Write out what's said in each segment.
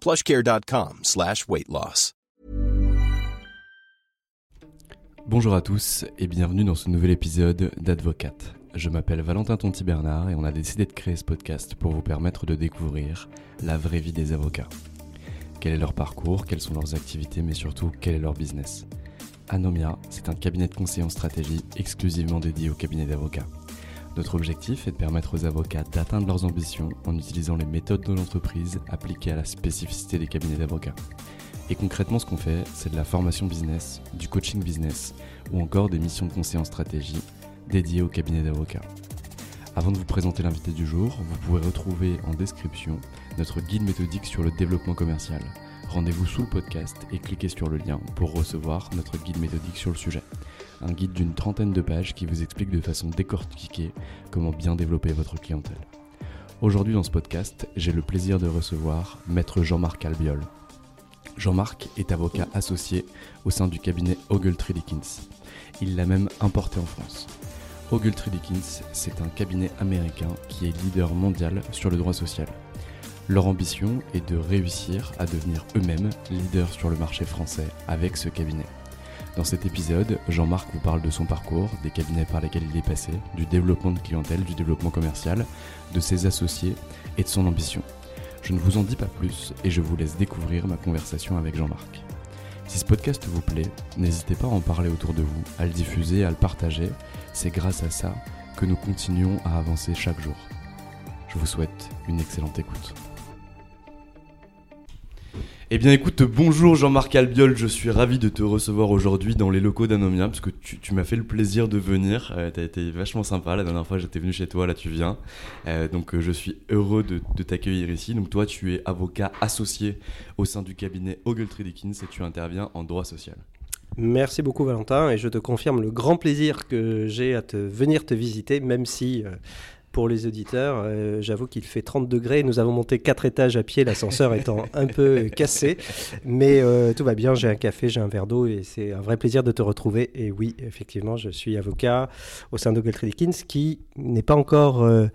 plushcare.com slash weight loss. Bonjour à tous et bienvenue dans ce nouvel épisode d'Advocate. Je m'appelle Valentin Tonti Bernard et on a décidé de créer ce podcast pour vous permettre de découvrir la vraie vie des avocats. Quel est leur parcours, quelles sont leurs activités, mais surtout quel est leur business? Anomia, c'est un cabinet de conseil en stratégie exclusivement dédié au cabinet d'avocats. Notre objectif est de permettre aux avocats d'atteindre leurs ambitions en utilisant les méthodes de l'entreprise appliquées à la spécificité des cabinets d'avocats. Et concrètement, ce qu'on fait, c'est de la formation business, du coaching business ou encore des missions de conseil en stratégie dédiées aux cabinets d'avocats. Avant de vous présenter l'invité du jour, vous pouvez retrouver en description notre guide méthodique sur le développement commercial. Rendez-vous sous le podcast et cliquez sur le lien pour recevoir notre guide méthodique sur le sujet un guide d'une trentaine de pages qui vous explique de façon décortiquée comment bien développer votre clientèle. Aujourd'hui dans ce podcast, j'ai le plaisir de recevoir Maître Jean-Marc Albiol. Jean-Marc est avocat associé au sein du cabinet Ogletree Dickens. Il l'a même importé en France. Ogletree Dickens, c'est un cabinet américain qui est leader mondial sur le droit social. Leur ambition est de réussir à devenir eux-mêmes leaders sur le marché français avec ce cabinet. Dans cet épisode, Jean-Marc vous parle de son parcours, des cabinets par lesquels il est passé, du développement de clientèle, du développement commercial, de ses associés et de son ambition. Je ne vous en dis pas plus et je vous laisse découvrir ma conversation avec Jean-Marc. Si ce podcast vous plaît, n'hésitez pas à en parler autour de vous, à le diffuser, à le partager. C'est grâce à ça que nous continuons à avancer chaque jour. Je vous souhaite une excellente écoute. Eh bien écoute, bonjour Jean-Marc Albiol, je suis ravi de te recevoir aujourd'hui dans les locaux d'Anomia parce que tu, m'as fait le plaisir de venir, euh, tu as été vachement sympa, la dernière fois j'étais venu chez toi, là tu viens, euh, donc euh, je suis heureux de, t'accueillir ici. Donc toi tu es avocat associé au sein du cabinet Ogletree Dickens et tu interviens en droit social. Merci beaucoup Valentin et je te confirme le grand plaisir que j'ai à te venir te visiter même si pour les auditeurs. Euh, j'avoue qu'il fait 30 degrés. Nous avons monté 4 étages à pied, l'ascenseur étant un peu cassé. Mais euh, tout va bien. J'ai un café, j'ai un verre d'eau et c'est un vrai plaisir de te retrouver. Et oui, effectivement, je suis avocat au sein d'Ogletree Dickens qui n'est pas encore. Euh,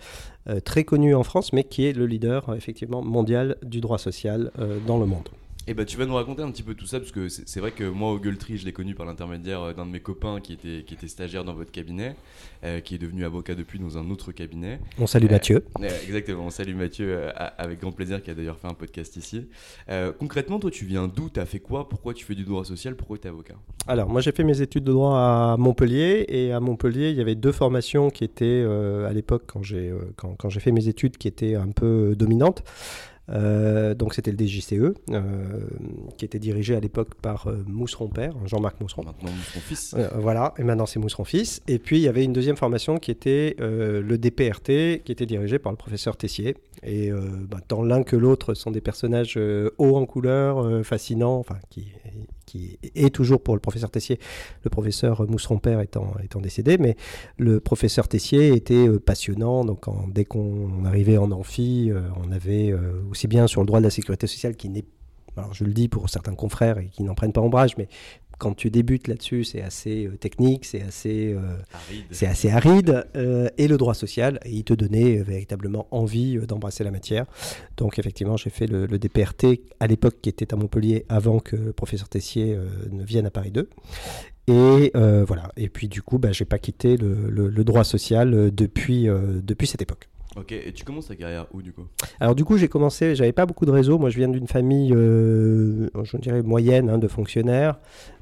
très connu en France, mais qui est le leader effectivement mondial du droit social dans le monde. Et bah tu vas nous raconter un petit peu tout ça parce que c'est vrai que moi Ogletree je l'ai connu par l'intermédiaire euh, d'un de mes copains qui était, qui était stagiaire dans votre cabinet, euh, qui est devenu avocat depuis dans un autre cabinet. On salue Mathieu. Euh, exactement, on salue Mathieu avec grand plaisir qui a d'ailleurs fait un podcast ici. concrètement toi tu viens d'où? T'as fait quoi? Pourquoi tu fais du droit social? Pourquoi tu es avocat? Alors moi j'ai fait mes études de droit à Montpellier et à Montpellier il y avait deux formations qui étaient à l'époque quand j'ai quand, quand j'ai fait mes études qui étaient un peu dominantes. Euh, donc c'était le DJCE, euh, qui était dirigé à l'époque par euh, Mousseron père, Jean-Marc Mousseron. Maintenant Mousseron fils. voilà, et maintenant c'est Mousseron fils. Et puis il y avait une deuxième formation qui était le DPRT, qui était dirigé par le professeur Tessier. Et bah, tant l'un que l'autre sont des personnages hauts en couleur, fascinants, enfin qui qui est toujours pour le professeur Tessier, le professeur Mousseron-Père étant, décédé, mais le professeur Tessier était euh, passionnant. Donc, dès qu'on arrivait en amphi, euh, on avait euh, aussi bien sur le droit de la sécurité sociale qui n'est alors je le dis pour certains confrères et qui n'en prennent pas ombrage, mais quand tu débutes là-dessus, c'est assez euh, technique, c'est assez, euh, c'est assez aride. Euh, et le droit social, il te donnait véritablement envie d'embrasser la matière. Donc effectivement, j'ai fait le, DPRT à l'époque qui était à Montpellier avant que le professeur Tessier ne vienne à Paris 2. Et voilà. Et puis du coup, bah, j'ai pas quitté le, le droit social depuis, depuis cette époque. Ok, et tu commences ta carrière où du coup? Alors du coup j'ai commencé, j'avais pas beaucoup de réseau, moi je viens d'une famille, euh, je dirais moyenne, hein, de fonctionnaires,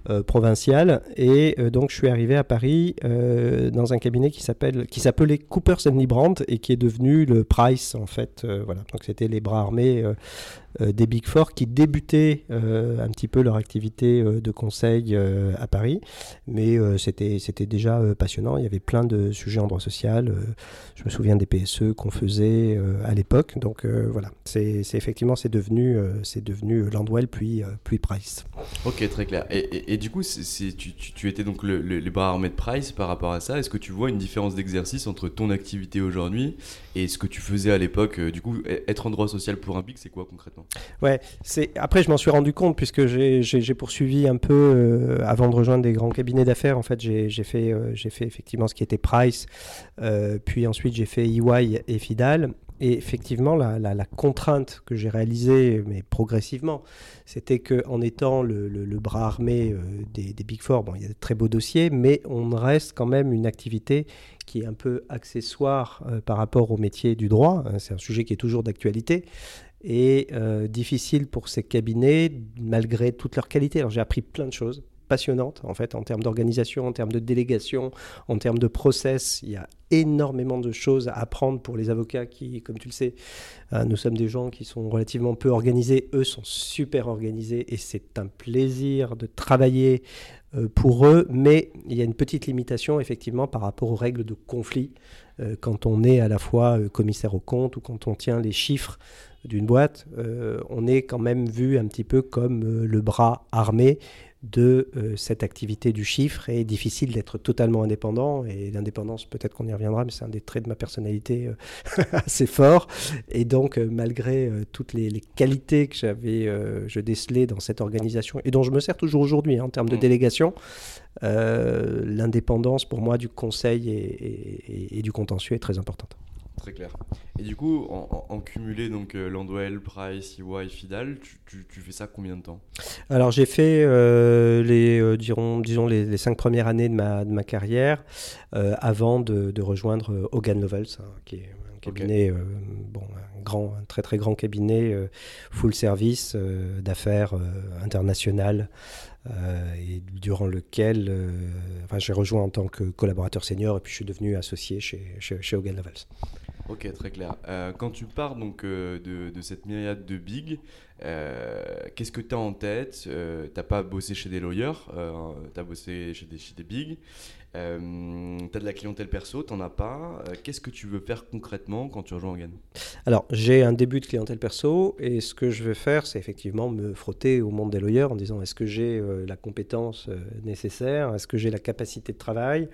euh, provincial. Et euh, donc, je suis arrivé à Paris euh, dans un cabinet qui s'appelait Coopers Brandt et qui est devenu le Price, en fait. voilà. Donc, c'était les bras armés des Big Four qui débutaient un petit peu leur activité de conseil à Paris. Mais c'était, déjà passionnant. Il y avait plein de sujets en droit social. je me souviens des PSE qu'on faisait à l'époque. Donc, voilà. C'est, effectivement, c'est devenu, c'est devenu Landwell puis, puis Price. Ok, très clair. Du coup, tu, étais donc le, les bras armés de Price par rapport à ça. Est-ce que tu vois une différence d'exercice entre ton activité aujourd'hui et ce que tu faisais à l'époque euh, Du coup, e, être en droit social pour un BIC, c'est quoi concrètement? Ouais, c'est après je m'en suis rendu compte puisque j'ai, poursuivi un peu euh, avant de rejoindre des grands cabinets d'affaires. En fait, j'ai, euh, j'ai fait effectivement ce qui était Price, puis ensuite j'ai fait EY et Fidal. Et effectivement, la, contrainte que j'ai réalisée, mais progressivement, c'était qu'en étant le, bras armé euh, des, Big Four, bon, il y a de très beaux dossiers, mais on reste quand même une activité qui est un peu accessoire euh, par rapport au métier du droit. Hein. c'est un sujet qui est toujours d'actualité et euh, difficile pour ces cabinets malgré toute leur qualité. Alors j'ai appris plein de choses passionnante en fait en termes d'organisation, en termes de délégation, en termes de process. Il y a énormément de choses à apprendre pour les avocats qui, comme tu le sais, euh, nous sommes des gens qui sont relativement peu organisés. Eux sont super organisés et c'est un plaisir de travailler euh, pour eux, mais il y a une petite limitation effectivement par rapport aux règles de conflit euh, quand on est à la fois commissaire au compte ou quand on tient les chiffres d'une boîte, on est quand même vu un petit peu comme le bras armé de euh, cette activité du chiffre et difficile d'être totalement indépendant. Et l'indépendance, peut-être qu'on y reviendra, mais c'est un des traits de ma personnalité euh, assez fort. Et donc, euh, malgré toutes les, qualités que j'avais, je décelais dans cette organisation et dont je me sers toujours aujourd'hui hein, en termes de mmh. délégation, l'indépendance pour moi du conseil et du contentieux est très importante. Très clair. Et du coup, en, cumulé, donc euh, Landwell, Price, EY, Fidal, tu, tu, fais ça combien de temps? Alors j'ai fait euh, les, euh, dirons, disons les, cinq premières années de ma, de ma carrière avant de, de, rejoindre Hogan Lovells, hein, qui est un cabinet, bon, un, grand, un très très grand cabinet, full service d'affaires internationales. et durant lequel enfin, j'ai rejoint en tant que collaborateur senior et puis je suis devenu associé chez, chez, chez Hogan Lovells. Ok, très clair. Euh, quand tu pars donc euh, de, cette myriade de big, euh, qu'est-ce que tu as en tête? T'as pas bossé chez des lawyers, tu as bossé chez des, chez des big. Euh, tu as de la clientèle perso, tu n'en as pas. Euh, qu'est-ce que tu veux faire concrètement quand tu rejoins Organ Alors, j'ai un début de clientèle perso et ce que je veux faire, c'est effectivement me frotter au monde des lawyers en disant est-ce que j'ai euh, la compétence nécessaire? Est-ce que j'ai la capacité de travail?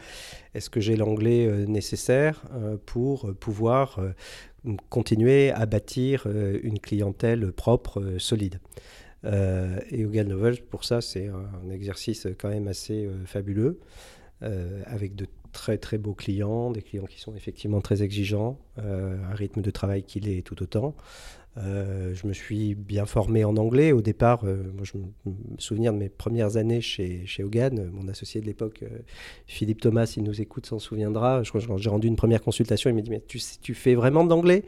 Est-ce que j'ai l'anglais nécessaire pour pouvoir continuer à bâtir une clientèle propre, solide? Et Hogan Novel, pour ça, c'est un exercice quand même assez fabuleux. Euh, avec de très très beaux clients, des clients qui sont effectivement très exigeants, euh, un rythme de travail qui l'est tout autant. Euh, je me suis bien formé en anglais. Au départ, euh, moi, je me souviens de mes premières années chez, chez Hogan. Mon associé de l'époque, euh, Philippe Thomas, il nous écoute, s'en souviendra. Je crois que j'ai rendu une première consultation. Il m'a dit Mais tu, tu fais vraiment de l'anglais?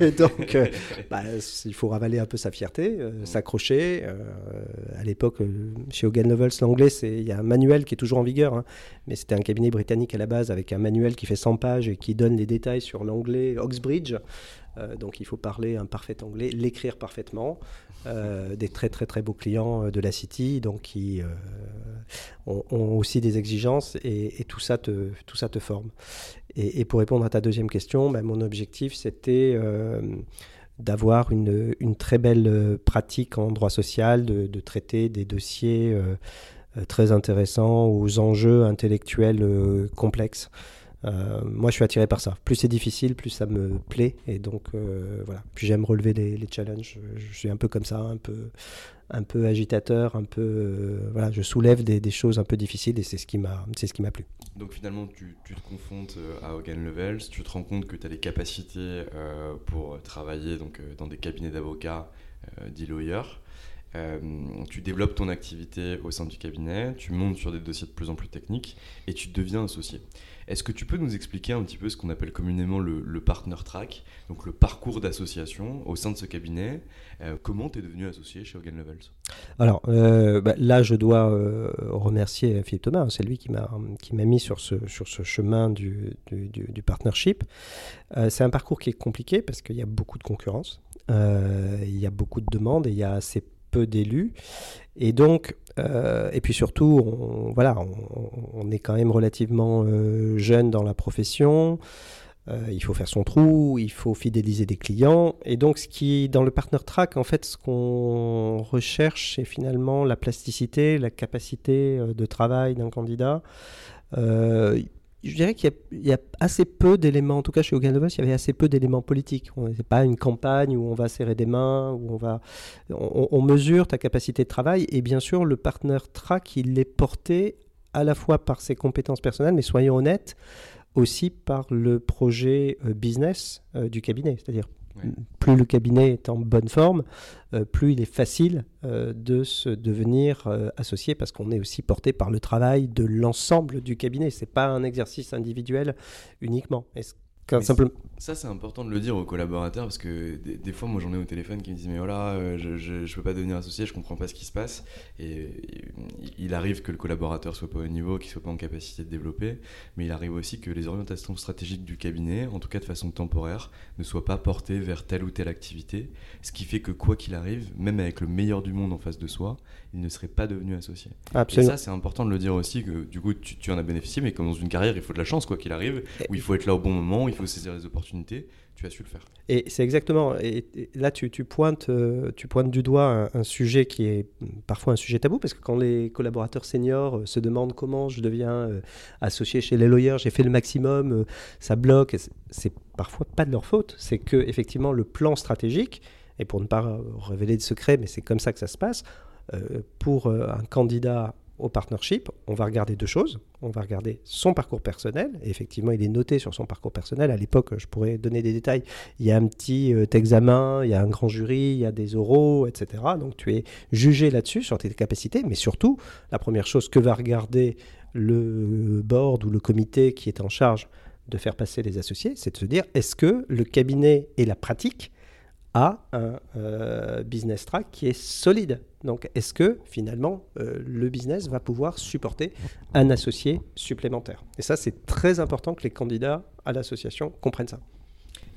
Donc, bah, il faut ravaler un peu sa fierté, s'accrocher. à l'époque, chez Hogan Novels, l'anglais, il y a un manuel qui est toujours en vigueur. Hein. mais c'était un cabinet britannique à la base avec un manuel qui fait 100 pages et qui donne les détails sur l'anglais Oxbridge. Euh, donc il faut parler un parfait anglais, l'écrire parfaitement. Euh, des très très très beaux clients euh, de la City, donc qui ont, aussi des exigences et, tout, ça te, tout ça te forme. Et, pour répondre à ta deuxième question, ben, mon objectif c'était d'avoir une, une, très belle pratique en droit social, de, traiter des dossiers très intéressants aux enjeux intellectuels complexes. Euh, moi, je suis attiré par ça. Plus c'est difficile, plus ça me plaît. Et donc, euh, voilà. Puis j'aime relever les, challenges. Je suis un peu comme ça, un peu, un peu agitateur, un peu. Euh, voilà, je soulève des, choses un peu difficiles et c'est ce qui m'a, c'est ce qui m'a plu. Donc finalement, tu, te confrontes à Hogan Levels, tu te rends compte que tu as les capacités pour travailler donc, dans des cabinets d'avocats, lawyer. Euh, tu développes ton activité au sein du cabinet, tu montes sur des dossiers de plus en plus techniques et tu deviens associé. Est-ce que tu peux nous expliquer un petit peu ce qu'on appelle communément le, partner track, donc le parcours d'association au sein de ce cabinet euh, Comment tu es devenu associé chez Hogan Levels? Alors euh, bah, là, je dois remercier Philippe Thomas, hein, c'est lui qui m'a mis sur ce, sur ce chemin du, du, partnership. c'est un parcours qui est compliqué parce qu'il y a beaucoup de concurrence, il y a beaucoup de demandes et il y a assez d'élus. Et donc, euh, et puis surtout, on, voilà, on, est quand même relativement euh, jeune dans la profession. Euh, il faut faire son trou, il faut fidéliser des clients. Et donc, ce qui, dans le partner track, en fait, ce qu'on recherche, c'est finalement la plasticité, la capacité de travail d'un candidat je dirais qu'il y, a assez peu d'éléments, en tout cas chez Hogan il y avait assez peu d'éléments politiques. Ce n'est pas une campagne où on va serrer des mains, où on va. On, mesure ta capacité de travail et bien sûr, le partner track, il est porté à la fois par ses compétences personnelles, mais soyons honnêtes, aussi par le projet euh, business euh, du cabinet. C'est-à-dire, plus le cabinet est en bonne forme, euh, plus il est facile euh, de se devenir euh, associé parce qu'on est aussi porté par le travail de l'ensemble du cabinet. Ce n'est pas un exercice individuel uniquement. Ça, c'est important de le dire aux collaborateurs parce que des, fois, moi, j'en ai au téléphone qui me disent Mais voilà, euh, je ne peux pas devenir associé, je comprends pas ce qui se passe. Et, il arrive que le collaborateur soit pas au niveau, qu'il soit pas en capacité de développer, mais il arrive aussi que les orientations stratégiques du cabinet, en tout cas de façon temporaire, ne soient pas portées vers telle ou telle activité. Ce qui fait que, quoi qu'il arrive, même avec le meilleur du monde en face de soi, il ne serait pas devenu associé. Absolument. Et ça, c'est important de le dire aussi que du coup, tu, tu, en as bénéficié, mais comme dans une carrière, il faut de la chance, quoi qu'il arrive, où il faut être là au bon moment, il faut saisir les opportunités. Tu as su le faire. Et c'est exactement. Et, là, tu, tu, pointes, euh, tu pointes du doigt un, sujet qui est parfois un sujet tabou, parce que quand les collaborateurs seniors euh, se demandent comment je deviens euh, associé chez les lawyers, j'ai fait le maximum, ça bloque. C'est parfois pas de leur faute. C'est que effectivement, le plan stratégique, et pour ne pas révéler de secret, mais c'est comme ça que ça se passe, pour un candidat au partnership, on va regarder deux choses. On va regarder son parcours personnel. Effectivement, il est noté sur son parcours personnel. À l'époque, je pourrais donner des détails. Il y a un petit euh, examen, il y a un grand jury, il y a des oraux, etc. Donc tu es jugé là-dessus, sur tes capacités. Mais surtout, la première chose que va regarder le board ou le comité qui est en charge de faire passer les associés, c'est de se dire est-ce que le cabinet et la pratique un euh, business track qui est solide. Donc, est-ce que finalement euh, le business va pouvoir supporter un associé supplémentaire? Et ça, c'est très important que les candidats à l'association comprennent ça.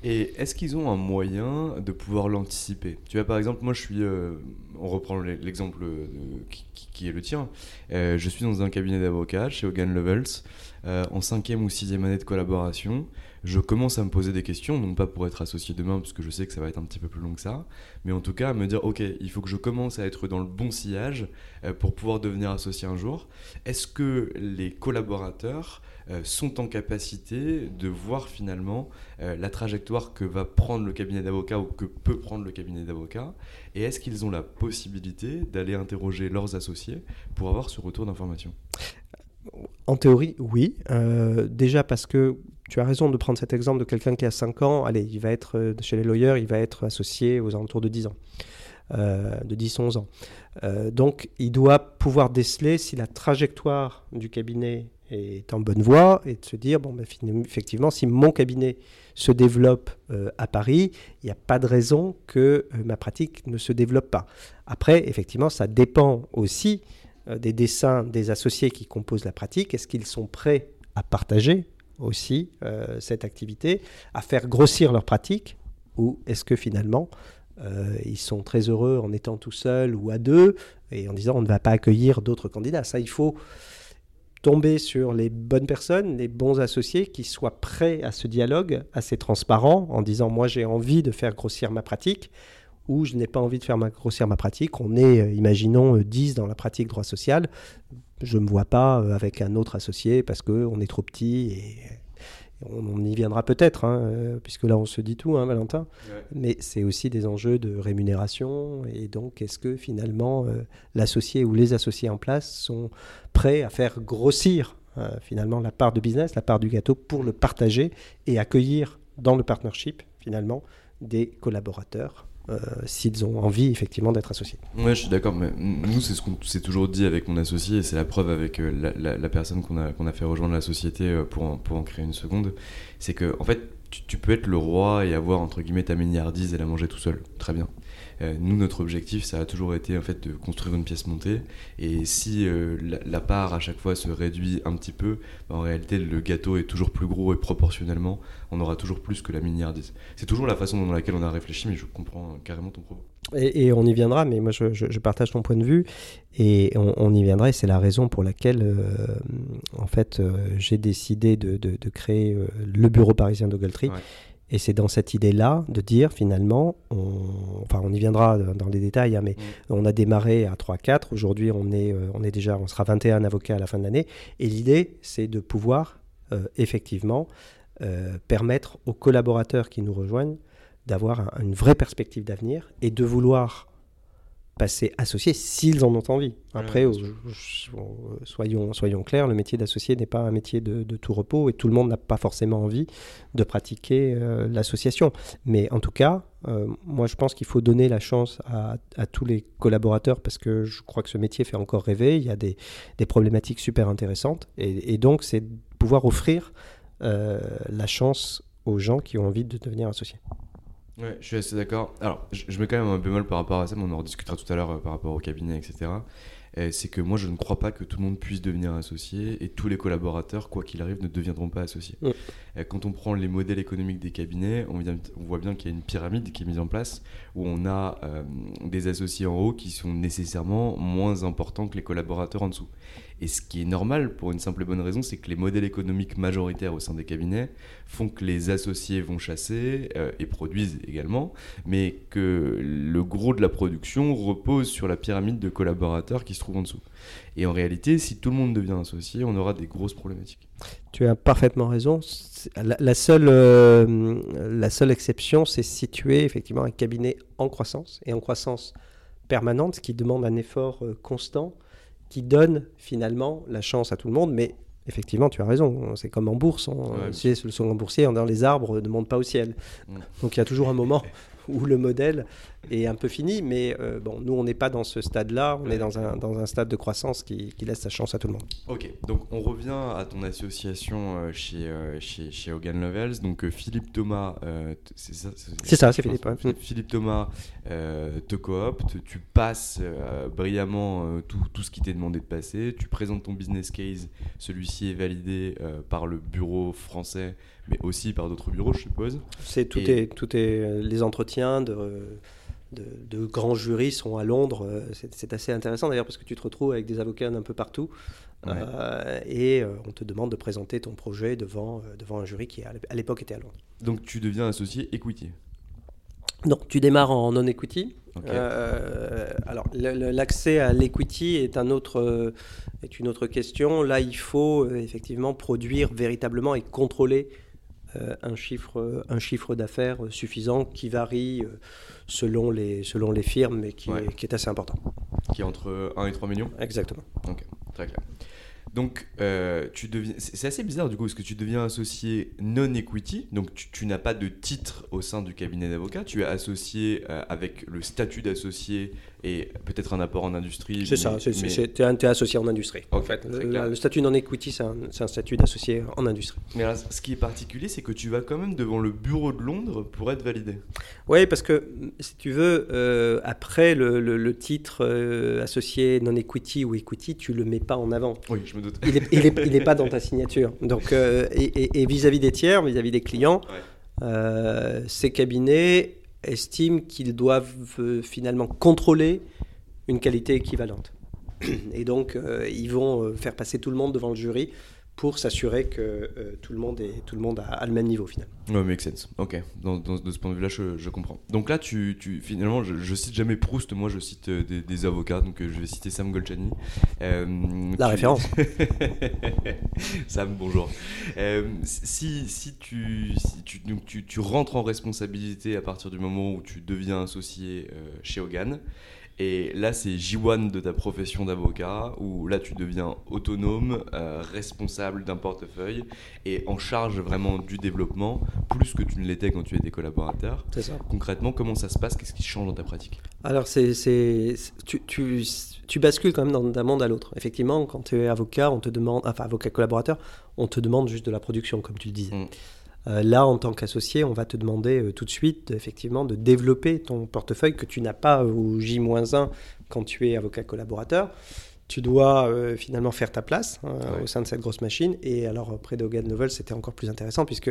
Et est-ce qu'ils ont un moyen de pouvoir l'anticiper? Tu vois, par exemple, moi, je suis. Euh, on reprend l'exemple qui, est le tien. je suis dans un cabinet d'avocats chez Hogan Levels, en cinquième ou sixième année de collaboration je commence à me poser des questions, non pas pour être associé demain, parce que je sais que ça va être un petit peu plus long que ça, mais en tout cas à me dire, ok, il faut que je commence à être dans le bon sillage euh, pour pouvoir devenir associé un jour. Est-ce que les collaborateurs euh, sont en capacité de voir finalement euh, la trajectoire que va prendre le cabinet d'avocats ou que peut prendre le cabinet d'avocats? Et est-ce qu'ils ont la possibilité d'aller interroger leurs associés pour avoir ce retour d'information? En théorie, oui. déjà parce que tu as raison de prendre cet exemple de quelqu'un qui a 5 ans. Allez, il va être euh, chez les lawyers, il va être associé aux alentours de 10 ans, euh, de 10-11 ans. Euh, donc, il doit pouvoir déceler si la trajectoire du cabinet est en bonne voie et de se dire, bon, ben, effectivement, si mon cabinet se développe à Paris, il n'y a pas de raison que ma pratique ne se développe pas. Après, effectivement, ça dépend aussi des dessins des associés qui composent la pratique. Est-ce qu'ils sont prêts à partager aussi euh, cette activité, à faire grossir leur pratique, ou est-ce que finalement euh, ils sont très heureux en étant tout seuls ou à deux, et en disant on ne va pas accueillir d'autres candidats? Ça, il faut tomber sur les bonnes personnes, les bons associés qui soient prêts à ce dialogue assez transparent en disant moi j'ai envie de faire grossir ma pratique ou je n'ai pas envie de faire grossir ma pratique. On est, euh, imaginons, 10 dans la pratique droit social je ne me vois pas euh, avec un autre associé parce qu'on est trop petit. on, y viendra peut-être, hein, euh, puisque là on se dit tout, hein, Valentin, mais c'est aussi des enjeux de rémunération, et donc est-ce que finalement euh, l'associé ou les associés en place sont prêts à faire grossir euh, finalement la part de business, la part du gâteau pour le partager et accueillir dans le partnership finalement des collaborateurs s'ils ont envie effectivement d'être associés. Ouais, je suis d'accord, mais nous, c'est ce qu'on s'est toujours dit avec mon associé, et c'est la preuve avec euh, la, personne qu'on a, a fait rejoindre la société euh, pour, en, pour en créer une seconde, c'est que, en fait, tu, peux être le roi et avoir, entre guillemets, ta milliardise et la manger tout seul. Très bien. Euh, nous, notre objectif, ça a toujours été en fait de construire une pièce montée. Et si euh, la, part à chaque fois se réduit un petit peu, bah, en réalité, le gâteau est toujours plus gros et proportionnellement, on aura toujours plus que la milliardise. C'est toujours la façon dans laquelle on a réfléchi, mais je comprends carrément ton propos. Et, on y viendra, mais moi je, partage ton point de vue et on, y viendra. Et c'est la raison pour laquelle, euh, en fait, j'ai décidé de, créer le bureau parisien d'Ogletree. Et c'est dans cette idée-là de dire finalement, on, enfin on y viendra dans les détails, hein, mais mm. on a démarré à 3-4, aujourd'hui on, est, euh, on est déjà, on sera 21 avocats à la fin de l'année, et l'idée c'est de pouvoir euh, effectivement euh, permettre aux collaborateurs qui nous rejoignent d'avoir une vraie perspective d'avenir et de vouloir passer associé s'ils en ont envie. Après, soyons, soyons clairs, le métier d'associé n'est pas un métier de, tout repos et tout le monde n'a pas forcément envie de pratiquer euh, l'association. Mais en tout cas, euh, moi je pense qu'il faut donner la chance à, tous les collaborateurs parce que je crois que ce métier fait encore rêver, il y a des, problématiques super intéressantes et, donc c'est pouvoir offrir euh, la chance aux gens qui ont envie de devenir associés. Ouais, je suis assez d'accord. Alors, je, mets quand même un mal par rapport à ça, mais on en rediscutera tout à l'heure euh, par rapport au cabinet, etc. C'est que moi, je ne crois pas que tout le monde puisse devenir associé et tous les collaborateurs, quoi qu'il arrive, ne deviendront pas associés. Quand on prend les modèles économiques des cabinets, on, on voit bien qu'il y a une pyramide qui est mise en place où on a euh, des associés en haut qui sont nécessairement moins importants que les collaborateurs en dessous. Et ce qui est normal pour une simple et bonne raison, c'est que les modèles économiques majoritaires au sein des cabinets font que les associés vont chasser euh, et produisent également, mais que le gros de la production repose sur la pyramide de collaborateurs qui se trouvent en dessous. Et en réalité, si tout le monde devient associé, on aura des grosses problématiques. Tu as parfaitement raison. La, seule, euh, la seule exception, c'est situer effectivement un cabinet en croissance et en croissance permanente, ce qui demande un effort euh, constant qui donne finalement la chance à tout le monde. Mais effectivement, tu as raison, c'est comme en bourse. On, le second boursier, dans les arbres ne montent pas au ciel. Mm. Donc il y a toujours un moment où le modèle est un peu fini. Mais euh, bon, nous, on n'est pas dans ce stade-là. On est dans un, dans un stade de croissance qui, qui, laisse sa chance à tout le monde. Ok, donc on revient à ton association euh, chez, euh, chez, chez, Hogan Lovells. Donc Philippe Thomas, c'est ça C'est ça, c'est Philippe. Philippe Thomas te coopte, tu passes brillamment tout, tout, ce qui t'est demandé de passer. Tu présentes ton business case. Celui-ci est validé par le bureau français mais aussi par d'autres bureaux, je suppose. C'est tout est tout est les entretiens de de, grands jurys sont à Londres. Euh, c'est assez intéressant d'ailleurs parce que tu te retrouves avec des avocats d'un peu partout euh, et euh, on te demande de présenter ton projet devant, devant un jury qui à l'époque était à Londres. Donc tu deviens associé equity Non, tu démarres en non-equity. alors l'accès à l'equity est, un autre, est une autre question. Là, il faut effectivement produire véritablement et contrôler un chiffre, un chiffre d'affaires suffisant qui varie selon les, selon les firmes, mais qui, est, qui est assez important. Qui est entre 1 et 3 millions? Exactement. Ok, très clair. Donc, euh, tu deviens, c'est assez bizarre du coup, parce que tu deviens associé non-equity, donc tu, n'as pas de titre au sein du cabinet d'avocat, tu es associé euh, avec le statut d'associé et peut-être un apport en industrie. C'est ça, tu es, associé en industrie. en fait, le, statut non-equity, c'est un, statut d'associé en industrie. Mais ce qui est particulier, c'est que tu vas quand même devant le bureau de Londres pour être validé. Oui, parce que si tu veux, euh, après le, titre euh, associé non-equity ou equity, tu le mets pas en avant. Oui, je me doute. Il n'est est, pas dans ta signature. Donc, euh, et vis-à-vis des tiers, vis-à-vis des clients, ces cabinets estiment qu'ils doivent euh, finalement contrôler une qualité équivalente. Et donc, euh, ils vont euh, faire passer tout le monde devant le jury pour s'assurer que euh, tout, le monde est, tout le monde a, le même niveau finalement. Ouais, make sense. Ok, dans, de ce point de vue-là, je, comprends. Donc là, tu, tu finalement, je, cite jamais Proust, moi je cite euh, des, avocats, donc euh, je vais citer Sam Golchani. La référence. Sam, bonjour. si, si, tu, si tu, donc tu, tu, rentres en responsabilité à partir du moment où tu deviens associé chez Hogan, et là, c'est J1 de ta profession d'avocat, où là, tu deviens autonome, euh, responsable d'un portefeuille et en charge vraiment du développement, plus que tu ne l'étais quand tu étais collaborateur. C'est ça. Concrètement, comment ça se passe? Qu'est-ce qui change dans ta pratique? Alors, c'est, tu, tu, tu, bascules quand même d'un monde à l'autre. Effectivement, quand tu es avocat, on te demande, enfin, avocat collaborateur, on te demande juste de la production, comme tu le disais. Mm. Euh, là, en tant qu'associé, on va te demander euh, tout de suite, effectivement, de développer ton portefeuille que tu n'as pas au J-1 quand tu es avocat collaborateur. Tu dois euh, finalement faire ta place hein, au sein de cette grosse machine. Et alors, près de Hogan Lovells, c'était encore plus intéressant puisque,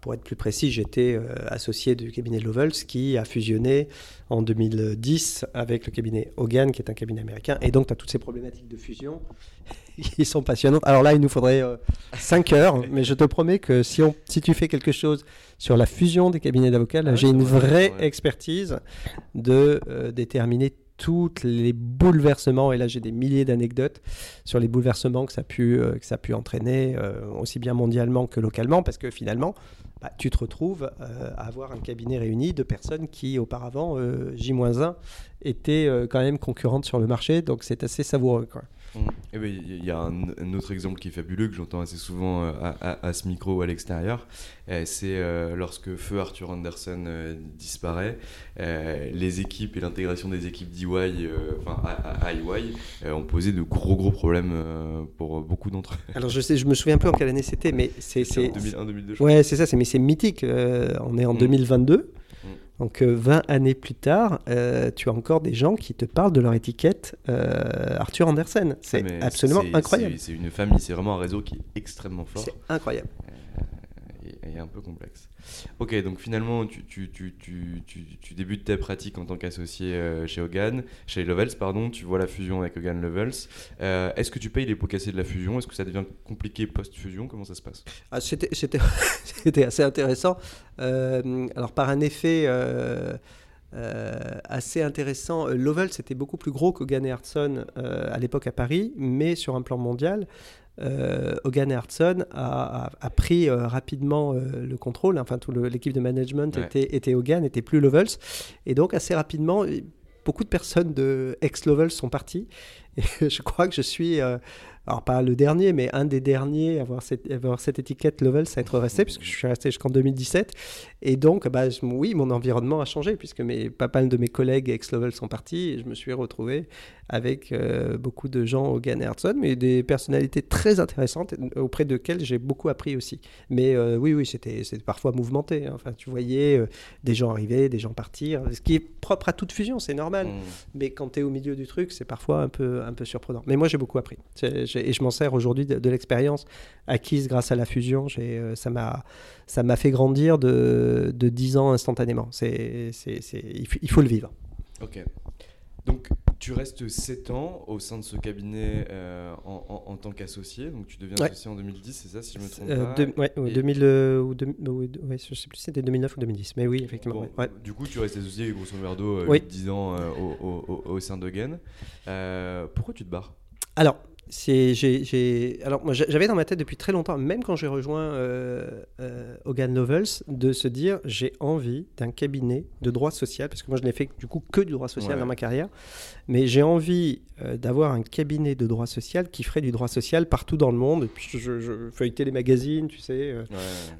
pour être plus précis, j'étais associé du cabinet Lovells qui a fusionné en 2010 avec le cabinet Hogan, qui est un cabinet américain. Et donc, tu as toutes ces problématiques de fusion ils sont passionnants. Alors là, il nous faudrait 5 euh, heures, mais je te promets que si, on, si tu fais quelque chose sur la fusion des cabinets d'avocats, ah j'ai une vraie expertise de euh, déterminer tous les bouleversements, et là j'ai des milliers d'anecdotes sur les bouleversements que ça a pu, euh, entraîner, aussi bien mondialement que localement, parce que finalement, bah, tu te retrouves à avoir un cabinet réuni de personnes qui auparavant, J-1, étaient quand même concurrentes sur le marché, donc c'est assez savoureux. Eh ben, il y a un, autre exemple qui est fabuleux que j'entends assez souvent euh, à, ce micro ou à l'extérieur. C'est euh, lorsque Feu Arthur Anderson euh, disparaît, les équipes et l'intégration des équipes d'EY, enfin à, EY, ont posé de gros gros problèmes pour beaucoup d'entre eux. Alors je sais, je me souviens plus en quelle année c'était, mais c'est 2001, 2002. Ouais, c'est ça, mais c'est mythique. on est en 2022. Donc 20 euh, années plus tard, euh, tu as encore des gens qui te parlent de leur étiquette euh, Arthur Andersen. C'est ah, absolument incroyable. C'est une famille, c'est vraiment un réseau qui est extrêmement fort. C'est incroyable. et, un peu complexe. Ok, donc finalement, tu, débutes ta pratique en tant qu'associé euh, chez Hogan, chez Levels, pardon, tu vois la fusion avec Hogan Levels. Euh, est-ce que tu payes les pots cassés de la fusion? Est-ce que ça devient compliqué post-fusion? Comment ça se passe? Ah, C'était assez intéressant. Euh, alors, par un effet. assez intéressant. Lovell, c'était beaucoup plus gros qu'Hogan et Hartson à l'époque à Paris, mais sur un plan mondial, euh, Hogan et Hartson a, pris euh, rapidement euh, le contrôle. Enfin, toute l'équipe de management était, était Hogan, était plus Levels. Et donc, assez rapidement, beaucoup de personnes de ex-Levels sont parties. Et je crois que je suis alors pas le dernier, mais un des derniers à avoir cette, avoir cette étiquette Level, ça a être resté, puisque je suis resté jusqu'en 2017. Et donc, bah, oui, mon environnement a changé, puisque mes, pas mal de mes collègues ex-Level sont partis, et je me suis retrouvé avec euh, beaucoup de gens au Gan mais des personnalités très intéressantes, auprès de lesquelles j'ai beaucoup appris aussi. Mais euh, oui, oui, c'était parfois mouvementé. Hein. Enfin, tu voyais euh, des gens arriver, des gens partir, ce qui est propre à toute fusion, c'est normal. Mmh. Mais quand tu es au milieu du truc, c'est parfois un peu, un peu surprenant. Mais moi, j'ai beaucoup appris et je m'en sers aujourd'hui de, l'expérience acquise grâce à la fusion. Euh, ça m'a fait grandir de, de 10 ans instantanément. C'est, c'est, il, faut le vivre. Ok. Donc, tu restes 7 ans au sein de ce cabinet euh, en, tant qu'associé. Donc, tu deviens associé en 2010, c'est ça, si je me trompe euh, pas Ouais, 2000, ou ouais, je sais plus si c'était 2009 ou 2010, mais oui, effectivement. Du coup, tu restes associé grosso merdo 10 ans au, au, au, sein de pourquoi tu te barres? Alors, j'ai, alors moi j'avais dans ma tête depuis très longtemps, même quand j'ai rejoint euh, euh, Hogan Novels, de se dire j'ai envie d'un cabinet de droit social, parce que moi je n'ai fait du coup que du droit social dans ma carrière, mais j'ai envie euh, d'avoir un cabinet de droit social qui ferait du droit social partout dans le monde. Et puis je, je feuilletais les magazines, tu sais,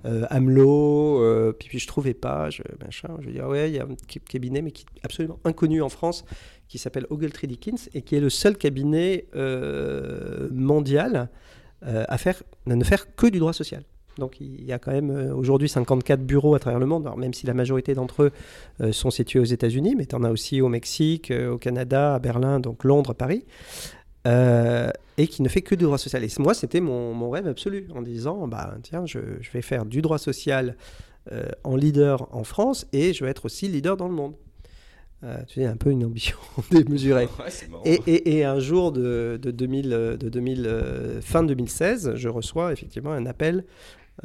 euh, AMLO, puis, puis je trouvais pas, je, machin, je dis ouais, il y a un cabinet mais qui est absolument inconnu en France qui s'appelle Ogletree Dickens et qui est le seul cabinet euh, mondial euh, à, ne faire que du droit social. Donc il y a quand même euh, aujourd'hui 54 bureaux à travers le monde, même si la majorité d'entre eux sont situés aux États-Unis, mais tu en as aussi au Mexique, au Canada, à Berlin, donc Londres, Paris, et qui ne fait que du droit social. Et moi, c'était mon, rêve absolu, en disant, bah, tiens, je vais faire du droit social en leader en France, et je vais être aussi leader dans le monde. Euh, tu sais, un peu une ambition démesurée. Ouais. Et, et- et un jour de, de 2000, euh, de 2000, euh, fin 2016, je reçois effectivement un appel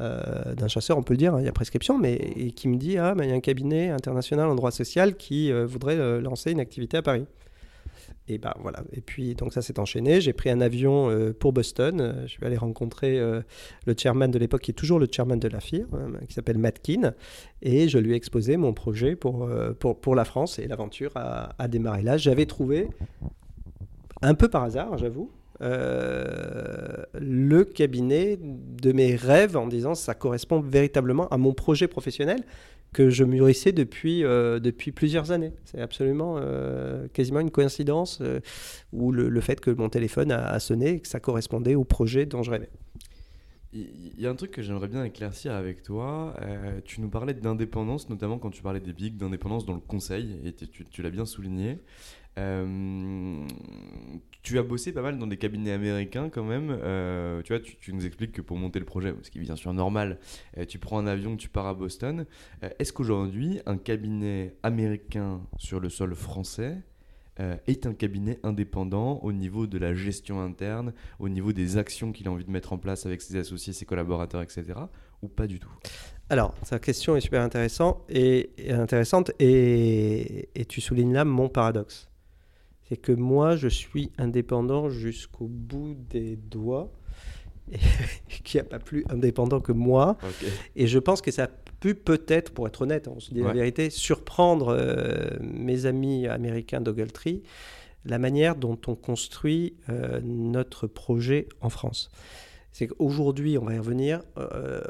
euh, d'un chasseur, on peut le dire, hein, il y a prescription, mais et qui me dit Ah, ben, il y a un cabinet international en droit social qui euh, voudrait lancer une activité à Paris. Et ben voilà. Et puis donc ça s'est enchaîné. J'ai pris un avion euh, pour Boston. Euh, Je vais aller rencontrer euh, le chairman de l'époque, qui est toujours le chairman de la firme, euh, qui s'appelle Matt Keane. Et je lui ai exposé mon projet pour, pour, pour la France. Et l'aventure a, a démarré là. J'avais trouvé, un peu par hasard, j'avoue, le cabinet de mes rêves en disant ça correspond véritablement à mon projet professionnel que je mûrissais depuis, euh, depuis plusieurs années. C'est absolument euh, quasiment une coïncidence euh, ou le, fait que mon téléphone a, sonné et que ça correspondait au projet dont je rêvais. Il y a un truc que j'aimerais bien éclaircir avec toi. Euh, tu nous parlais d'indépendance, notamment quand tu parlais des bigs, d'indépendance dans le conseil, et tu- tu l'as bien souligné. Tu as bossé pas mal dans des cabinets américains quand même. Euh, tu vois, tu, nous expliques que pour monter le projet, ce qui est bien sûr normal, euh, tu prends un avion, tu pars à Boston. Euh, Est-ce qu'aujourd'hui, un cabinet américain sur le sol français est un cabinet indépendant au niveau de la gestion interne, au niveau des actions qu'il a envie de mettre en place avec ses associés, ses collaborateurs, etc. Ou pas du tout? Alors, sa question est super intéressante et, intéressante et tu soulignes là mon paradoxe. C'est que moi, je suis indépendant jusqu'au bout des doigts et qu'il n'y a pas plus indépendant que moi. Et je pense que ça a pu peut-être, pour être honnête, on se dit la vérité, surprendre euh, mes amis américains d'Ogletree la manière dont on construit euh, notre projet en France. C'est qu'aujourd'hui, on va y revenir. euh,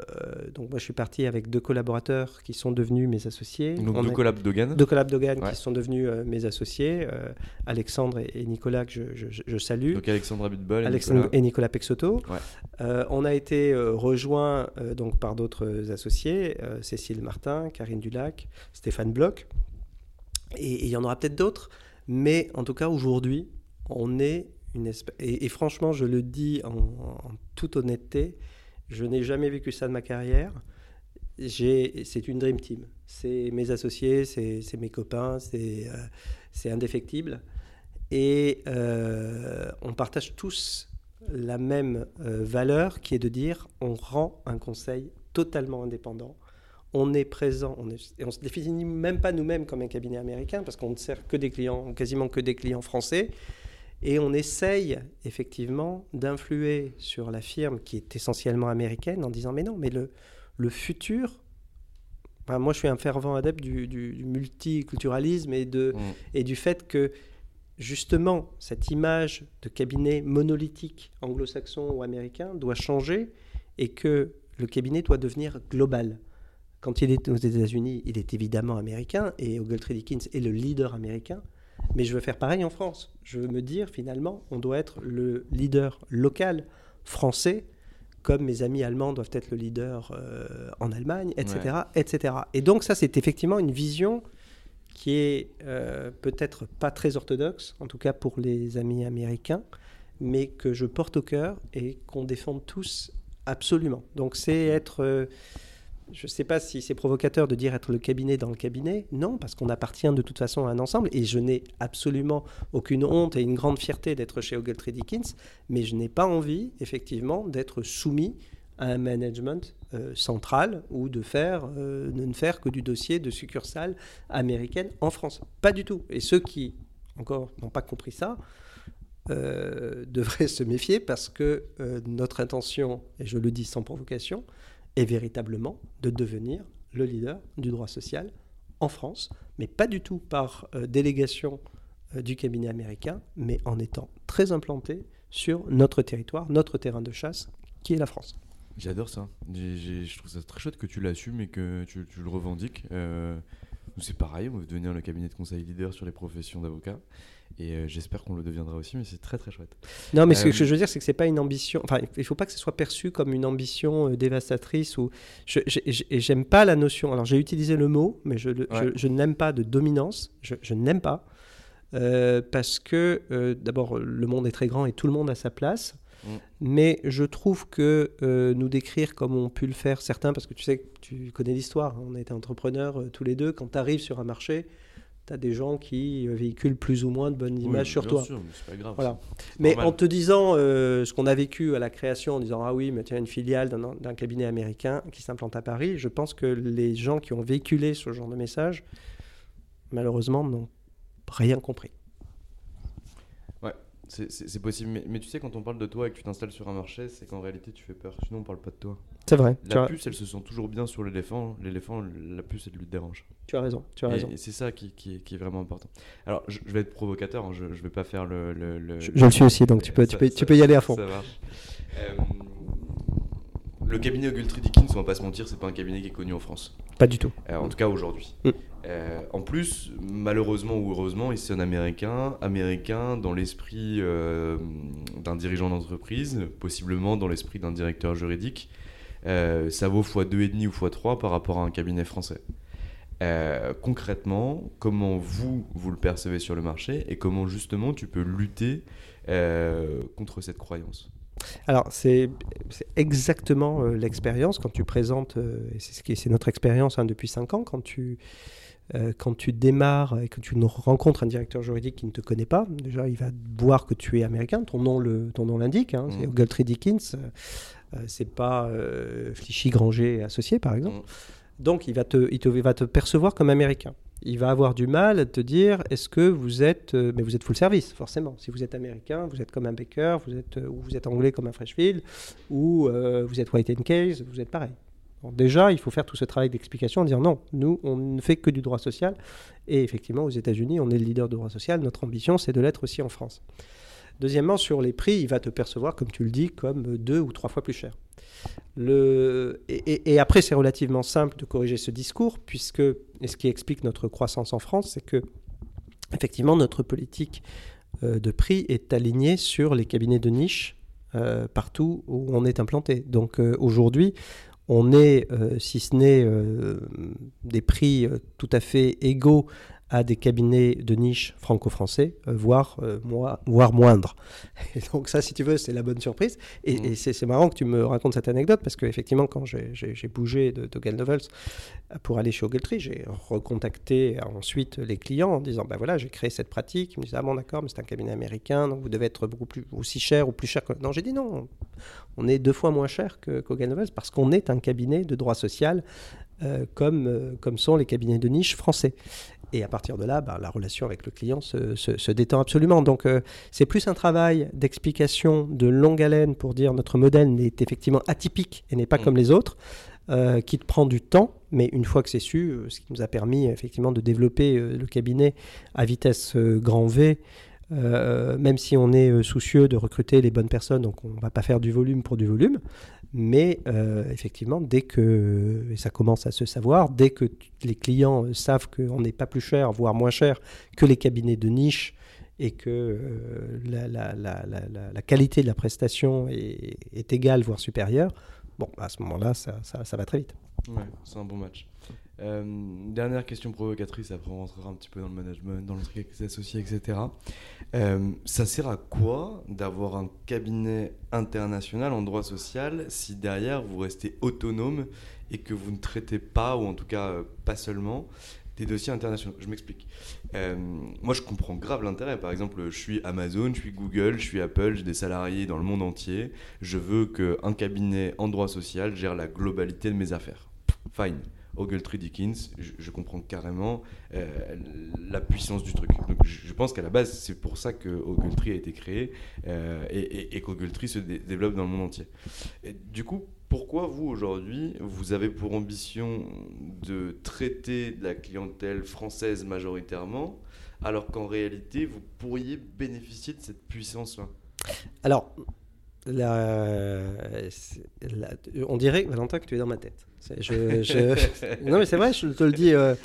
donc moi, je suis parti avec deux collaborateurs qui sont devenus mes associés. Donc On deux collabs Dogan. deux collabs Dogan Ouais. qui sont devenus euh, mes associés, euh, Alexandre et, et Nicolas que je, je- je salue. Donc Alexandra Butbol et Alexandre Nicolas. et Nicolas Pexoto. Ouais. On a été rejoints donc par d'autres associés, Cécile Martin, Karine Dulac, Stéphane Bloch, et il y en aura peut-être d'autres, mais en tout cas aujourd'hui, on est Et, franchement, je le dis en, toute honnêteté, je n'ai jamais vécu ça de ma carrière. C'est une dream team. C'est mes associés, c'est mes copains, c'est euh, indéfectible. Et euh, on partage tous la même euh, valeur qui est de dire on rend un conseil totalement indépendant. On est présent, et on se définit même pas nous-mêmes comme un cabinet américain parce qu'on ne sert que des clients, quasiment que des clients français. Et on essaye effectivement d'influer sur la firme qui est essentiellement américaine en disant mais non, mais le, le futur, moi je suis un fervent adepte du, du- du multiculturalisme et, de, Mm. et du fait que justement cette image de cabinet monolithique anglo-saxon ou américain doit changer et que le cabinet doit devenir global. Quand il est aux États-Unis, il est évidemment américain et Ogletree Dickens est le leader américain. Mais je veux faire pareil en France. Je veux me dire finalement, on doit être le leader local français, comme mes amis allemands doivent être le leader euh, en Allemagne, etc., etc. Et donc ça, c'est effectivement une vision qui est euh, peut-être pas très orthodoxe, en tout cas pour les amis américains, mais que je porte au cœur et qu'on défend tous absolument. Donc c'est être, euh, je ne sais pas si c'est provocateur de dire être le cabinet dans le cabinet, non, parce qu'on appartient de toute façon à un ensemble, et je n'ai absolument aucune honte et une grande fierté d'être chez Ogletree Dickens, mais je n'ai pas envie, effectivement, d'être soumis à un management euh, central ou de euh, ne faire que du dossier de succursale américaine en France. Pas du tout. Et ceux qui, encore, n'ont pas compris ça, euh, devraient se méfier parce que notre intention, et je le dis sans provocation, est véritablement de devenir le leader du droit social en France, mais pas du tout par euh, délégation euh, du cabinet américain, mais en étant très implanté sur notre territoire, notre terrain de chasse, qui est la France. J'adore ça. Je trouve ça très chouette que tu l'assumes et que tu, le revendiques. Euh, c'est pareil, on veut devenir le cabinet de conseil leader sur les professions d'avocat. Et euh, j'espère qu'on le deviendra aussi, mais c'est très très chouette. Non, mais ce Euh, que je veux dire, c'est que c'est pas une ambition. Enfin, il faut pas que ce soit perçu comme une ambition euh, dévastatrice ou. J'aime pas la notion. Alors, j'ai utilisé le mot, mais je, je- n'aime pas de dominance. Je, je n'aime pas Euh, parce que euh, d'abord, le monde est très grand et tout le monde a sa place. Mm. Mais je trouve que euh, nous décrire comme ont pu le faire certains, parce que tu sais, tu connais l'histoire, hein, on a été entrepreneurs euh, tous les deux, quand tu arrives sur un marché, tu as des gens qui véhiculent plus ou moins de bonnes Oui, images sur bien toi. sûr, mais c'est pas grave. Voilà. c'est Mais normal. en te disant euh, ce qu'on a vécu à la création, en disant ah oui, mais tiens, une filiale d'un d'un cabinet américain qui s'implante à Paris, je pense que les gens qui ont véhiculé ce genre de message, malheureusement, n'ont rien compris. C'est- possible, mais, mais tu sais, quand on parle de toi et que tu t'installes sur un marché, c'est qu'en réalité tu fais peur. Sinon, on parle pas de toi. C'est vrai, tu La as, puce, elle se sent toujours bien sur l'éléphant. L'éléphant, la puce, elle lui dérange. tu as raison. Tu as Et- raison. Et, c'est ça qui, qui est, qui est vraiment important. Alors, je, je vais être provocateur, hein, je, je vais pas faire le. le- le- Je, je le suis aussi, donc tu peux, tu peux, ça- tu peux y aller à fond. Ça marche. Euh, le cabinet Ogletree Dickens, on va pas se mentir, c'est pas un cabinet qui est connu en France. Pas du tout. Euh, en tout cas aujourd'hui. Mm. Euh, en plus, malheureusement ou heureusement, il c'est un américain, américain dans l'esprit euh, d'un dirigeant d'entreprise, possiblement dans l'esprit d'un directeur juridique. Ça vaut x2,5 ou x3 par rapport à un cabinet français. Concrètement, comment vous, vous le percevez sur le marché et comment justement tu peux lutter contre cette croyance? Alors, c'est exactement euh, l'expérience quand tu présentes, euh, et c'est ce notre expérience hein, depuis 5 ans, quand tu, euh, quand tu démarres et que tu rencontres un directeur juridique qui ne te connaît pas, déjà il va voir que tu es américain, ton nom l'indique, hein, c'est Mhm. Ogletree Dickens, c'est pas Flichy Granger associé par exemple. Mhm. Donc il va, te, il, te, il va te percevoir comme américain. Il va avoir du mal à te dire est-ce que vous êtes euh, mais vous êtes full service forcément. Si vous êtes américain, vous êtes comme un Baker, vous êtes euh, ou vous êtes anglais comme un Freshfield ou euh, vous êtes White and Case, vous êtes pareil. Déjà, il faut faire tout ce travail d'explication disant non, nous on ne fait que du droit social et effectivement aux États-Unis, on est le leader de droit social, notre ambition c'est de l'être aussi en France. Deuxièmement, sur les prix, il va te percevoir, comme tu le dis, comme deux ou trois fois plus cher. Et, après, c'est relativement simple de corriger ce discours, puisque, et ce qui explique notre croissance en France, c'est que, effectivement, notre politique euh, de prix est alignée sur les cabinets de niche euh, partout où on est implanté. Donc euh, aujourd'hui, on est, si ce n'est des prix tout à fait égaux à des cabinets de niche franco-français, euh, voire, euh, moi- voire moindres. Et donc ça, si tu veux, c'est la bonne surprise. Et, et c'est c'est marrant que tu me racontes cette anecdote, parce qu'effectivement, quand j'ai- bougé de, de Gale Novels euh, pour aller chez Ogletree, j'ai recontacté ensuite les clients en disant, ben voilà, j'ai créé cette pratique. Ils me disaient, ah bon d'accord, mais c'est un cabinet américain, donc vous devez être beaucoup plus, aussi cher ou plus cher que... Non, j'ai dit non, on est deux fois moins cher que Lovells parce qu'on est un cabinet de droit social euh, comme, euh, comme sont les cabinets de niche français. Et à partir de là, bah, la relation avec le client se, se- se détend absolument. Donc euh, c'est plus un travail d'explication de longue haleine pour dire notre modèle est effectivement atypique et n'est pas Mm. comme les autres. euh, qui te prend du temps, mais une fois que c'est su, euh, ce qui nous a permis effectivement de développer le cabinet à vitesse grand V, euh, même si on est euh, soucieux de recruter les bonnes personnes, donc on ne va pas faire du volume pour du volume, mais euh, effectivement, dès que, et ça commence à se savoir, dès que les clients savent qu'on n'est pas plus cher, voire moins cher que les cabinets de niche, et que la, qualité de la prestation est, égale, voire supérieure, bon, à ce moment-là, ça, va très vite. C'est un bon match. Euh, dernière question provocatrice, après on rentrera un petit peu dans le management, dans le truc avec les associés, etc. Euh, ça sert à quoi d'avoir un cabinet international en droit social si derrière vous restez autonome et que vous ne traitez pas, ou en tout cas euh, pas seulement, des dossiers internationaux? Je m'explique. Moi je comprends grave l'intérêt. Par exemple, je suis Amazon, je suis Google, je suis Apple, j'ai des salariés dans le monde entier. Je veux qu'un cabinet en droit social gère la globalité de mes affaires. Fine. Ogletree Dickens, je, comprends carrément euh, la puissance du truc. Je, pense qu'à la base, c'est pour ça que Ogletree a été créé euh, et, et, et qu'Ogletree se dé- développe dans le monde entier. Et du coup, pourquoi vous, aujourd'hui, vous avez pour ambition de traiter de la clientèle française majoritairement, alors qu'en réalité, vous pourriez bénéficier de cette puissance-là? Alors, la- c'est- la- on dirait, Valentin, que tu es dans ma tête. C'est- je- je- non, mais c'est vrai, je te le dis. euh,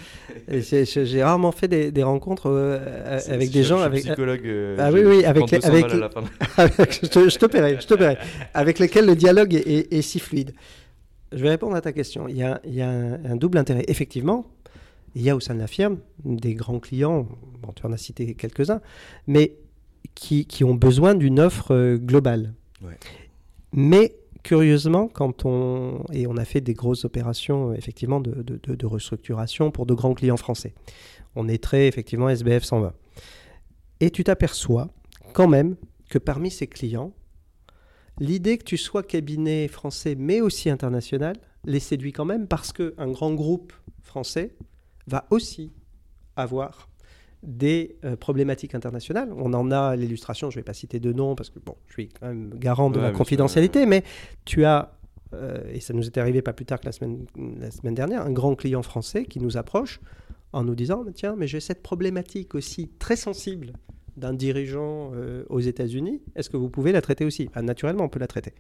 J'ai rarement fait des, des rencontres euh, avec des gens. je avec, psychologue. euh, Ah oui, oui, avec les- 200 avec balles à les- la fin. avec- je te, je te paierai, je te paierai, avec lesquels le dialogue est, est- est si fluide. Je vais répondre à ta question. Il y a, il y a un, un double intérêt. Effectivement, il y a au sein de la firme des grands clients, bon, tu en as cité quelques-uns, mais qui, qui ont besoin d'une offre euh, globale. Mais curieusement, quand on et on a fait des grosses opérations effectivement de, de, restructuration pour de grands clients français, on est très effectivement SBF 120. Et tu t'aperçois quand même que parmi ces clients, l'idée que tu sois cabinet français mais aussi international les séduit quand même parce qu'un grand groupe français va aussi avoir des euh, problématiques internationales. On en a l'illustration, je ne vais pas citer de nom parce que bon, je suis quand même garant de la confidentialité, mais tu as, euh, et ça nous est arrivé pas plus tard que la semaine, la semaine dernière, un grand client français qui nous approche en nous disant, tiens, mais j'ai cette problématique aussi très sensible d'un dirigeant euh, aux États-Unis, est-ce que vous pouvez la traiter aussi? Ah, Naturellement, on peut la traiter.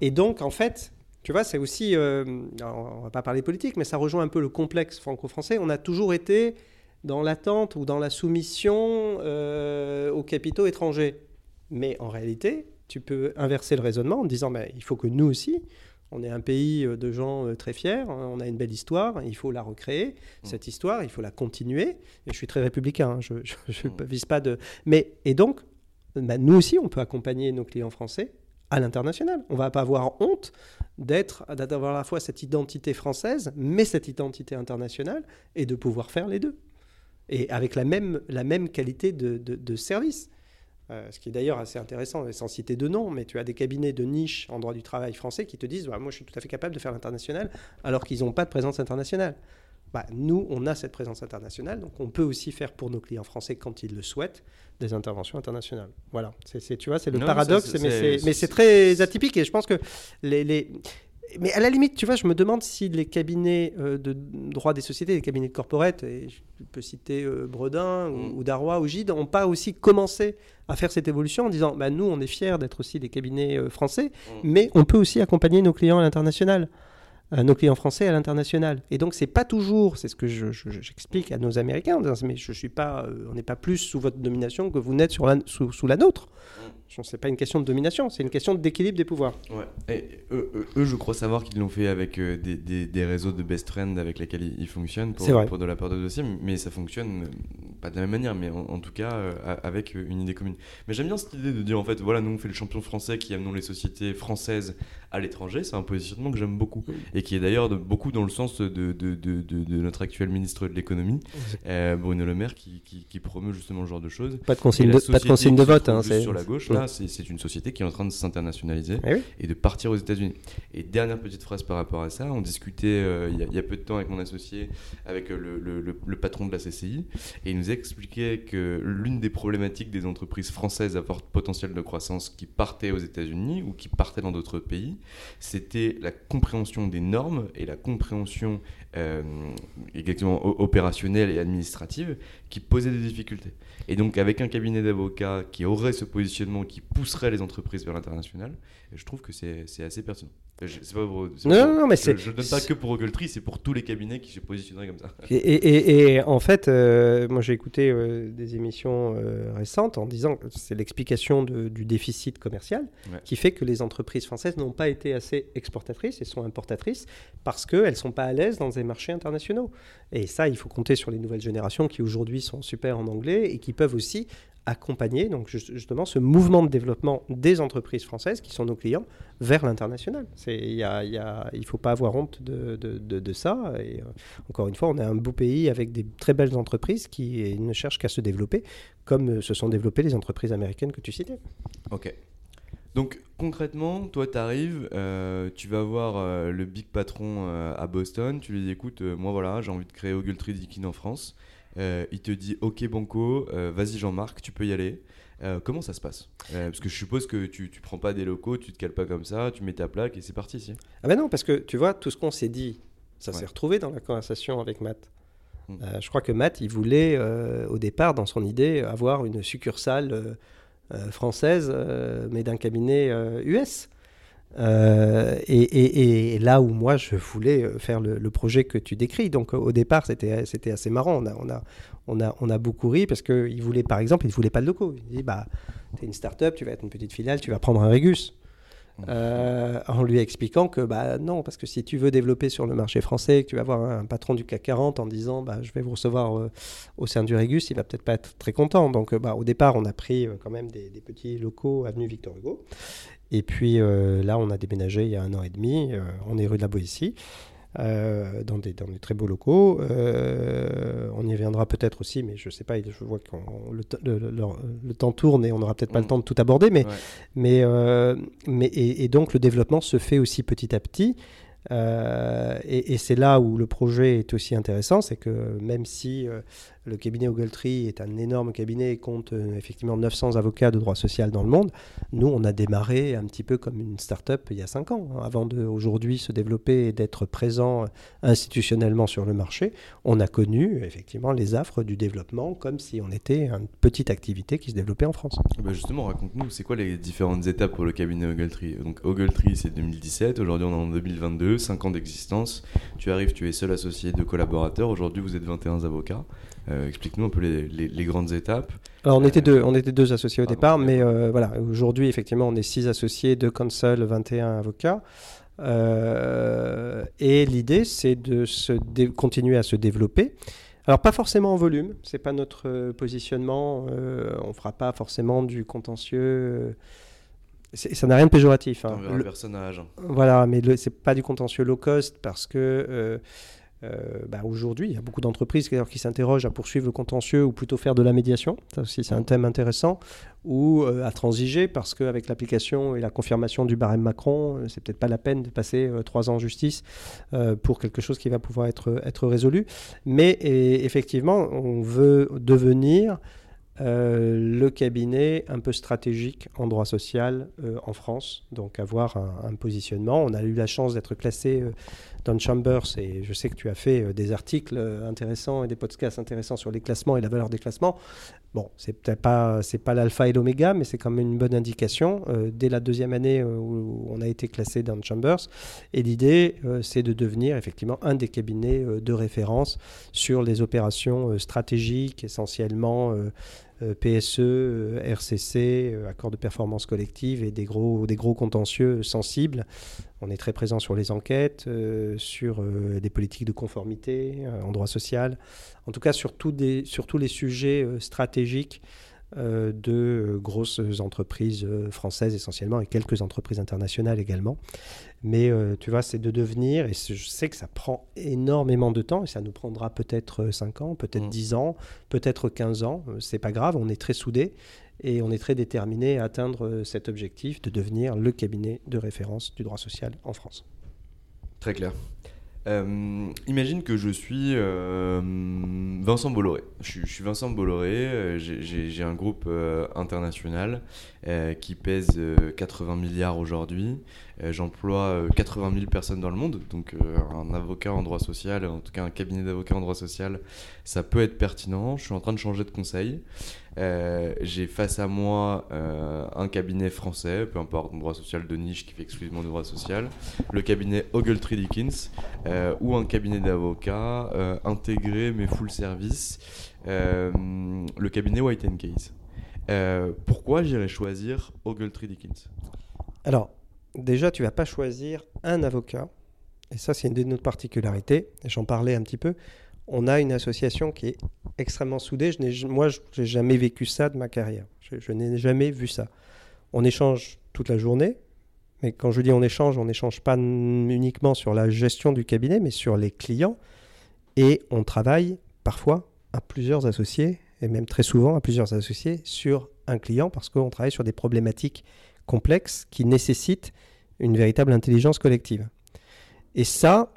Et donc, en fait, tu vois, c'est aussi, euh, on va pas parler politique, mais ça rejoint un peu le complexe franco-français. On a toujours été dans l'attente ou dans la soumission euh, aux capitaux étrangers. Mais en réalité, tu peux inverser le raisonnement en disant, mais il faut que nous aussi, on est un pays euh, de gens euh, très fiers, hein, on a une belle histoire, il faut la recréer, mmh. cette histoire, il faut la continuer. Et je suis très républicain, hein, je ne mmh. vise pas de... Mais, et donc, bah, nous aussi, on peut accompagner nos clients français à l'international. On ne va pas avoir honte d'être, d'avoir à la fois cette identité française, mais cette identité internationale, et de pouvoir faire les deux. Et avec la même, la même qualité de, de service. Euh, ce qui est d'ailleurs assez intéressant, sans citer de nom, mais tu as des cabinets de niche en droit du travail français qui te disent bah, Moi, je suis tout à fait capable de faire l'international, alors qu'ils n'ont pas de présence internationale. Bah, nous, on a cette présence internationale, donc on peut aussi faire pour nos clients français, quand ils le souhaitent, des interventions internationales. Voilà, c'est, tu vois, c'est le paradoxe, mais c'est très atypique, et je pense que les, les, mais à la limite, tu vois, je me demande si les cabinets euh, de droit des sociétés, les cabinets de corporate, et je peux citer euh, Bredin ou, mm. Darrois ou Gide, n'ont pas aussi commencé à faire cette évolution en disant bah, nous, on est fiers d'être aussi des cabinets euh, français, mm. mais on peut aussi accompagner nos clients à l'international. Nos clients français à l'international. Et donc, c'est pas toujours, c'est ce que j'explique à nos Américains, mais je suis pas, on n'est pas plus sous votre domination que vous n'êtes sous, sous, la nôtre. Mm. C'est pas une question de domination, c'est une question d'équilibre des pouvoirs. Ouais. Et eux, je crois savoir qu'ils l'ont fait avec euh, des, des, des, réseaux de best friends avec lesquels ils, fonctionnent pour, pour, de la part de dossiers, mais ça fonctionne euh, pas de la même manière, mais en, tout cas euh, avec une idée commune. Mais j'aime bien cette idée de dire en fait, voilà, nous on fait le champion français qui amenons les sociétés françaises à l'étranger. C'est un positionnement que j'aime beaucoup et qui est d'ailleurs beaucoup dans le sens de, de, de, de notre actuel ministre de l'économie, Bruno Le Maire, qui, qui, qui, promeut justement ce genre de choses. Pas de consigne de, pas de, consigne de vote, hein, c'est sur la gauche. Là, c'est une société qui est en train de s'internationaliser eh et de partir aux États-Unis. Et dernière petite phrase par rapport à ça, on discutait euh, il y, a peu de temps avec mon associé, avec euh, le, patron de la CCI, et il nous expliquait que l'une des problématiques des entreprises françaises à fort potentiel de croissance qui partaient aux États-Unis ou qui partaient dans d'autres pays, c'était la compréhension des et la compréhension euh, exactement opérationnelle et administrative qui posait des difficultés. Et donc avec un cabinet d'avocats qui aurait ce positionnement qui pousserait les entreprises vers l'international, je trouve que c'est assez pertinent. Je, non, non, mais je ne donne pas que pour Ogletree, c'est pour tous les cabinets qui se positionneraient comme ça. Et, et, et en fait, euh, moi j'ai écouté euh, des émissions euh, récentes en disant que c'est l'explication du déficit commercial qui fait que les entreprises françaises n'ont pas été assez exportatrices et sont importatrices parce qu'elles ne sont pas à l'aise dans des marchés internationaux. Et ça, il faut compter sur les nouvelles générations qui aujourd'hui sont super en anglais et qui peuvent aussi accompagner donc justement ce mouvement de développement des entreprises françaises qui sont nos clients vers l'international. Il ne faut pas avoir honte de, ça. Et euh, encore une fois, on est un beau pays avec des très belles entreprises qui ne cherchent qu'à se développer comme euh, se sont développées les entreprises américaines que tu citais. Ok. Donc concrètement, toi tu arrives, euh, tu vas voir le big patron à Boston, tu lui dis écoute, moi voilà, j'ai envie de créer Ogletree Dikin en France. Euh, il te dit Ok, Banco, euh, vas-y Jean-Marc, tu peux y aller. Euh, comment ça se passe? Parce que je suppose que tu, tu prends pas des locaux, tu te cales pas comme ça, tu mets ta plaque et c'est parti. Si. Ah ben non, parce que tu vois, tout ce qu'on s'est dit, ça s'est retrouvé dans la conversation avec Matt. Hmm. je crois que Matt, il voulait au départ, dans son idée, avoir une succursale française, mais d'un cabinet US. Euh, et, là où moi je voulais euh, faire le, projet que tu décris. Donc au départ c'était c'était assez marrant. On a on a on a on a beaucoup ri parce que il voulait par exemple il voulait pas de locaux. Il dit bah t'es une start-up, tu vas être une petite filiale, tu vas prendre un Régus. euh, en lui expliquant que bah non, parce que si tu veux développer sur le marché français, que tu vas avoir un, patron du CAC 40 en disant bah, je vais vous recevoir euh, au sein du Régus, il va peut-être pas être très content. Donc bah, au départ, on a pris quand même des, petits locaux avenue Victor Hugo. Et puis là, on a déménagé il y a un an et demi, on est rue de la Boétie. Euh, dans, des, dans, des, très beaux locaux. Euh, on y reviendra peut-être aussi, mais je ne sais pas, je vois que le, le, temps tourne et on n'aura peut-être pas le mm. temps de tout aborder. Mais, mais, euh, mais et, donc le développement se fait aussi petit à petit. Et, et c'est là où le projet est aussi intéressant, c'est que même si le cabinet Ogletree est un énorme cabinet et compte euh, effectivement 900 avocats de droit social dans le monde. Nous, on a démarré un petit peu comme une start-up il y a 5 ans. Hein. Avant d'aujourd'hui se développer et d'être présent euh, institutionnellement sur le marché, on a connu effectivement les affres du développement comme si on était une petite activité qui se développait en France. Ah bah justement, raconte-nous, c'est quoi les différentes étapes pour le cabinet Ogletree? Donc Ogletree, c'est 2017, aujourd'hui on est en 2022, 5 ans d'existence. Tu arrives, tu es seul associé de collaborateurs, aujourd'hui vous êtes 21 avocats. Euh, explique-nous un peu les, grandes étapes. Alors on était deux, on était deux associés au départ, mais euh, voilà, aujourd'hui effectivement on est six associés, deux consuls, 21 avocats. Euh, et l'idée c'est de se continuer à se développer. Alors pas forcément en volume, c'est pas notre positionnement. on fera pas forcément du contentieux. Ça n'a rien de péjoratif. Hein. Le, personne à Voilà, mais c'est pas du contentieux low cost parce que euh, bah, aujourd'hui, il y a beaucoup d'entreprises qui s'interrogent à poursuivre le contentieux ou plutôt faire de la médiation. Ça aussi, c'est un thème intéressant. Ou euh, à transiger parce qu'avec l'application et la confirmation du barème Macron, euh, c'est peut-être pas la peine de passer trois ans en justice pour quelque chose qui va pouvoir être, être résolu. Mais effectivement, on veut devenir le cabinet un peu stratégique en droit social en France, donc avoir un, positionnement. On a eu la chance d'être classé Don Chambers, et je sais que tu as fait euh, des articles euh, intéressants et des podcasts intéressants sur les classements et la valeur des classements. Bon, c'est peut-être pas, l'alpha et l'oméga, mais c'est quand même une bonne indication. Euh, dès la deuxième année où on a été classé dans Chambers, et l'idée, c'est de devenir effectivement un des cabinets de référence sur les opérations stratégiques, essentiellement PSE, RCC, accord de performance collective et des gros contentieux sensibles on est très présent sur les enquêtes, euh, sur euh, des politiques de conformité euh, en droit social, en tout cas sur, des, sur tous les sujets stratégiques de grosses entreprises françaises essentiellement et quelques entreprises internationales également. Mais tu vois, c'est de devenir, et je sais que ça prend énormément de temps, et ça nous prendra peut-être 5 ans, peut-être 10 mmh. ans, peut-être 15 ans, c'est pas grave, on est très soudés, et on est très déterminé à atteindre euh, cet objectif de devenir le cabinet de référence du droit social en France. Très clair. Euh, imagine que je suis euh, Vincent Bolloré. Je, suis Vincent Bolloré, j'ai un groupe international qui pèse 80 milliards aujourd'hui. J'emploie 80 000 personnes dans le monde, donc un avocat en droit social, en tout cas un cabinet d'avocats en droit social, ça peut être pertinent. Je suis en train de changer de conseil. Euh, j'ai face à moi euh, un cabinet français, peu importe, droit social de niche qui fait exclusivement du droit social, le cabinet Ogletree Dickens, euh, ou un cabinet d'avocats intégré mais full service, le cabinet White Case. pourquoi j'irais choisir Ogletree Dickens Alors, déjà, tu vas pas choisir un avocat, et ça, c'est une de nos particularités, j'en parlais un petit peu on a une association qui est extrêmement soudée. Je moi, je n'ai jamais vécu ça de ma carrière. Je, n'ai jamais vu ça. On échange toute la journée, mais quand je dis on échange, on n'échange pas uniquement sur la gestion du cabinet, mais sur les clients. Et on travaille parfois à plusieurs associés, et même très souvent à plusieurs associés, sur un client, parce qu'on travaille sur des problématiques complexes qui nécessitent une véritable intelligence collective. Et ça,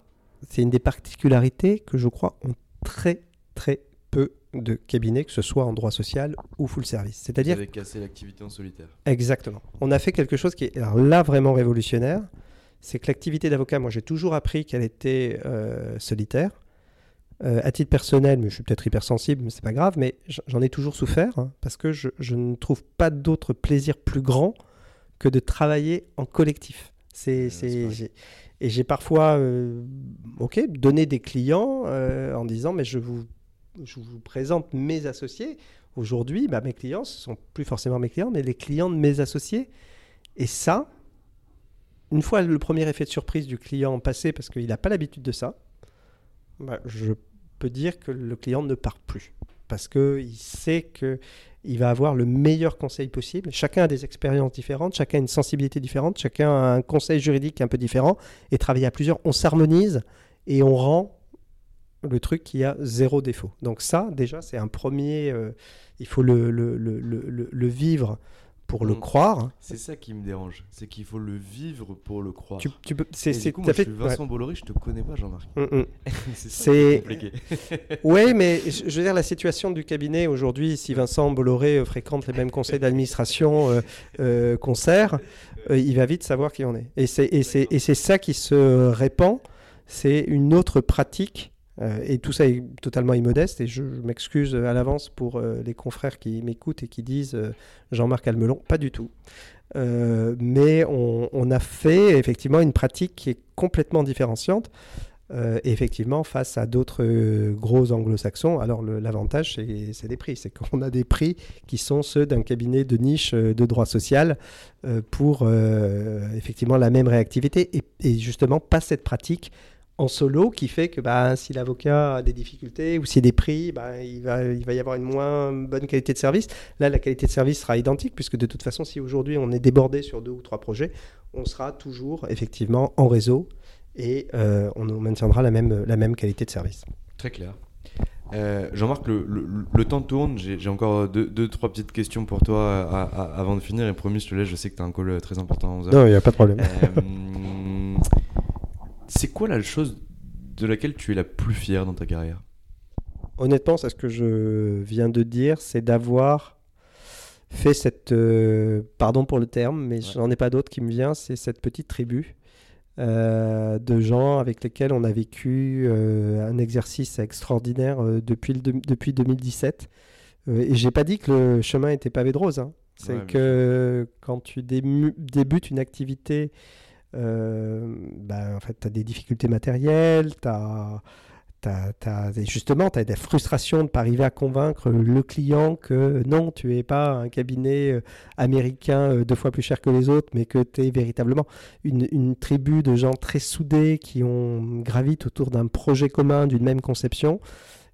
c'est une des particularités que je crois ont très très peu de cabinets, que ce soit en droit social ou full service. C'est-à-dire. Vous avez cassé l'activité en solitaire. Exactement. On a fait quelque chose qui est là vraiment révolutionnaire. C'est que l'activité d'avocat, moi j'ai toujours appris qu'elle était euh, solitaire. Euh, à titre personnel, mais je suis peut-être hypersensible, mais c'est pas grave, mais j'en ai toujours souffert hein, parce que je, je, ne trouve pas d'autre plaisir plus grand que de travailler en collectif. C'est, et j'ai parfois euh, ok, donné des clients euh, en disant mais je vous, présente mes associés. Aujourd'hui, bah, mes clients, ce sont plus forcément mes clients, mais les clients de mes associés. Et ça, une fois le premier effet de surprise du client passé, parce qu'il n'a pas l'habitude de ça, bah, je peux dire que le client ne part plus. Parce qu'il sait qu'il va avoir le meilleur conseil possible. Chacun a des expériences différentes, chacun a une sensibilité différente, chacun a un conseil juridique un peu différent. Et travailler à plusieurs, on s'harmonise et on rend le truc qui a zéro défaut. Donc ça, déjà, c'est un premier... Euh, il faut le vivre pour le croire. C'est ça qui me dérange, c'est qu'il faut le vivre pour le croire. Tu, tu peux, c'est, c'est, coup, moi, fait... je suis Vincent Bolloré, je te connais pas, Jean-Marc. Mm, mm. c'est, compliqué. oui, mais je veux dire, la situation du cabinet aujourd'hui, si Vincent Bolloré euh, fréquente les mêmes conseils d'administration euh, euh, concert, euh, il va vite savoir qui on est. Et c'est, et, c'est, et c'est ça qui se répand, c'est une autre pratique euh, et tout ça est totalement immodeste et je, m'excuse à l'avance pour euh, les confrères qui m'écoutent et qui disent euh, Jean-Marc Almelon, pas du tout. mais on, a fait effectivement une pratique qui est complètement différenciante. effectivement, face à d'autres gros anglo-saxons, alors l'avantage, c'est des prix. C'est qu'on a des prix qui sont ceux d'un cabinet de niche de droit social pour effectivement la même réactivité et justement pas cette pratique en solo qui fait que bah, si l'avocat a des difficultés ou s'il y a des prix, bah, il, va, il va y avoir une moins bonne qualité de service. Là, la qualité de service sera identique puisque de toute façon, si aujourd'hui on est débordé sur deux ou trois projets, on sera toujours effectivement en réseau et euh, on maintiendra la même, la même qualité de service. Très clair. Euh, Jean-Marc, le, le, temps tourne. J'ai encore deux, deux, trois petites questions pour toi avant de finir. Et promis, je te laisse. Je sais que tu as un call très important à 11h. Non, il n'y a pas de problème. Euh, c'est quoi la chose de laquelle tu es la plus fière dans ta carrière? Honnêtement, c'est ce que je viens de dire, c'est d'avoir fait cette, euh, pardon pour le terme, mais je j'en ai pas d'autre qui me vient, c'est cette petite tribu euh, de gens avec lesquels on a vécu euh, un exercice extraordinaire depuis, depuis 2017. et j'ai pas dit que le chemin était pavé de rose. Hein. C'est que quand tu débutes une activité euh, bah, en fait, tu as des difficultés matérielles, tu as, justement, tu des frustrations de ne pas arriver à convaincre le client que non, tu n'es pas un cabinet euh, américain euh, deux fois plus cher que les autres, mais que tu es véritablement une, une, tribu de gens très soudés qui ont gravitent autour d'un projet commun, d'une même conception.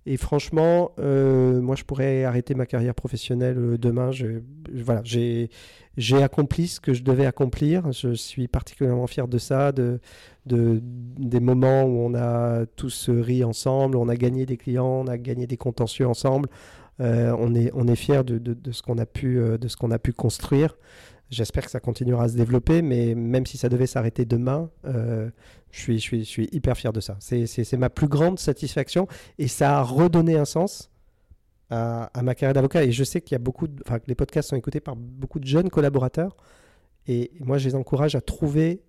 Et franchement, moi, je pourrais arrêter ma carrière professionnelle demain. Je, voilà, j'ai accompli ce que je devais accomplir. Je suis particulièrement fier de ça, de, de, des moments où on a tous ri ensemble, on a gagné des clients, on a gagné des contentieux ensemble. Euh, on est, on fier de, ce euh, de ce qu'on a pu construire. J'espère que ça continuera à se développer, mais même si ça devait s'arrêter demain, euh, je, suis, hyper fier de ça. C'est ma plus grande satisfaction et ça a redonné un sens à, ma carrière d'avocat. Et je sais qu'il y a beaucoup, enfin, que les podcasts sont écoutés par beaucoup de jeunes collaborateurs. Et moi, je les encourage à trouver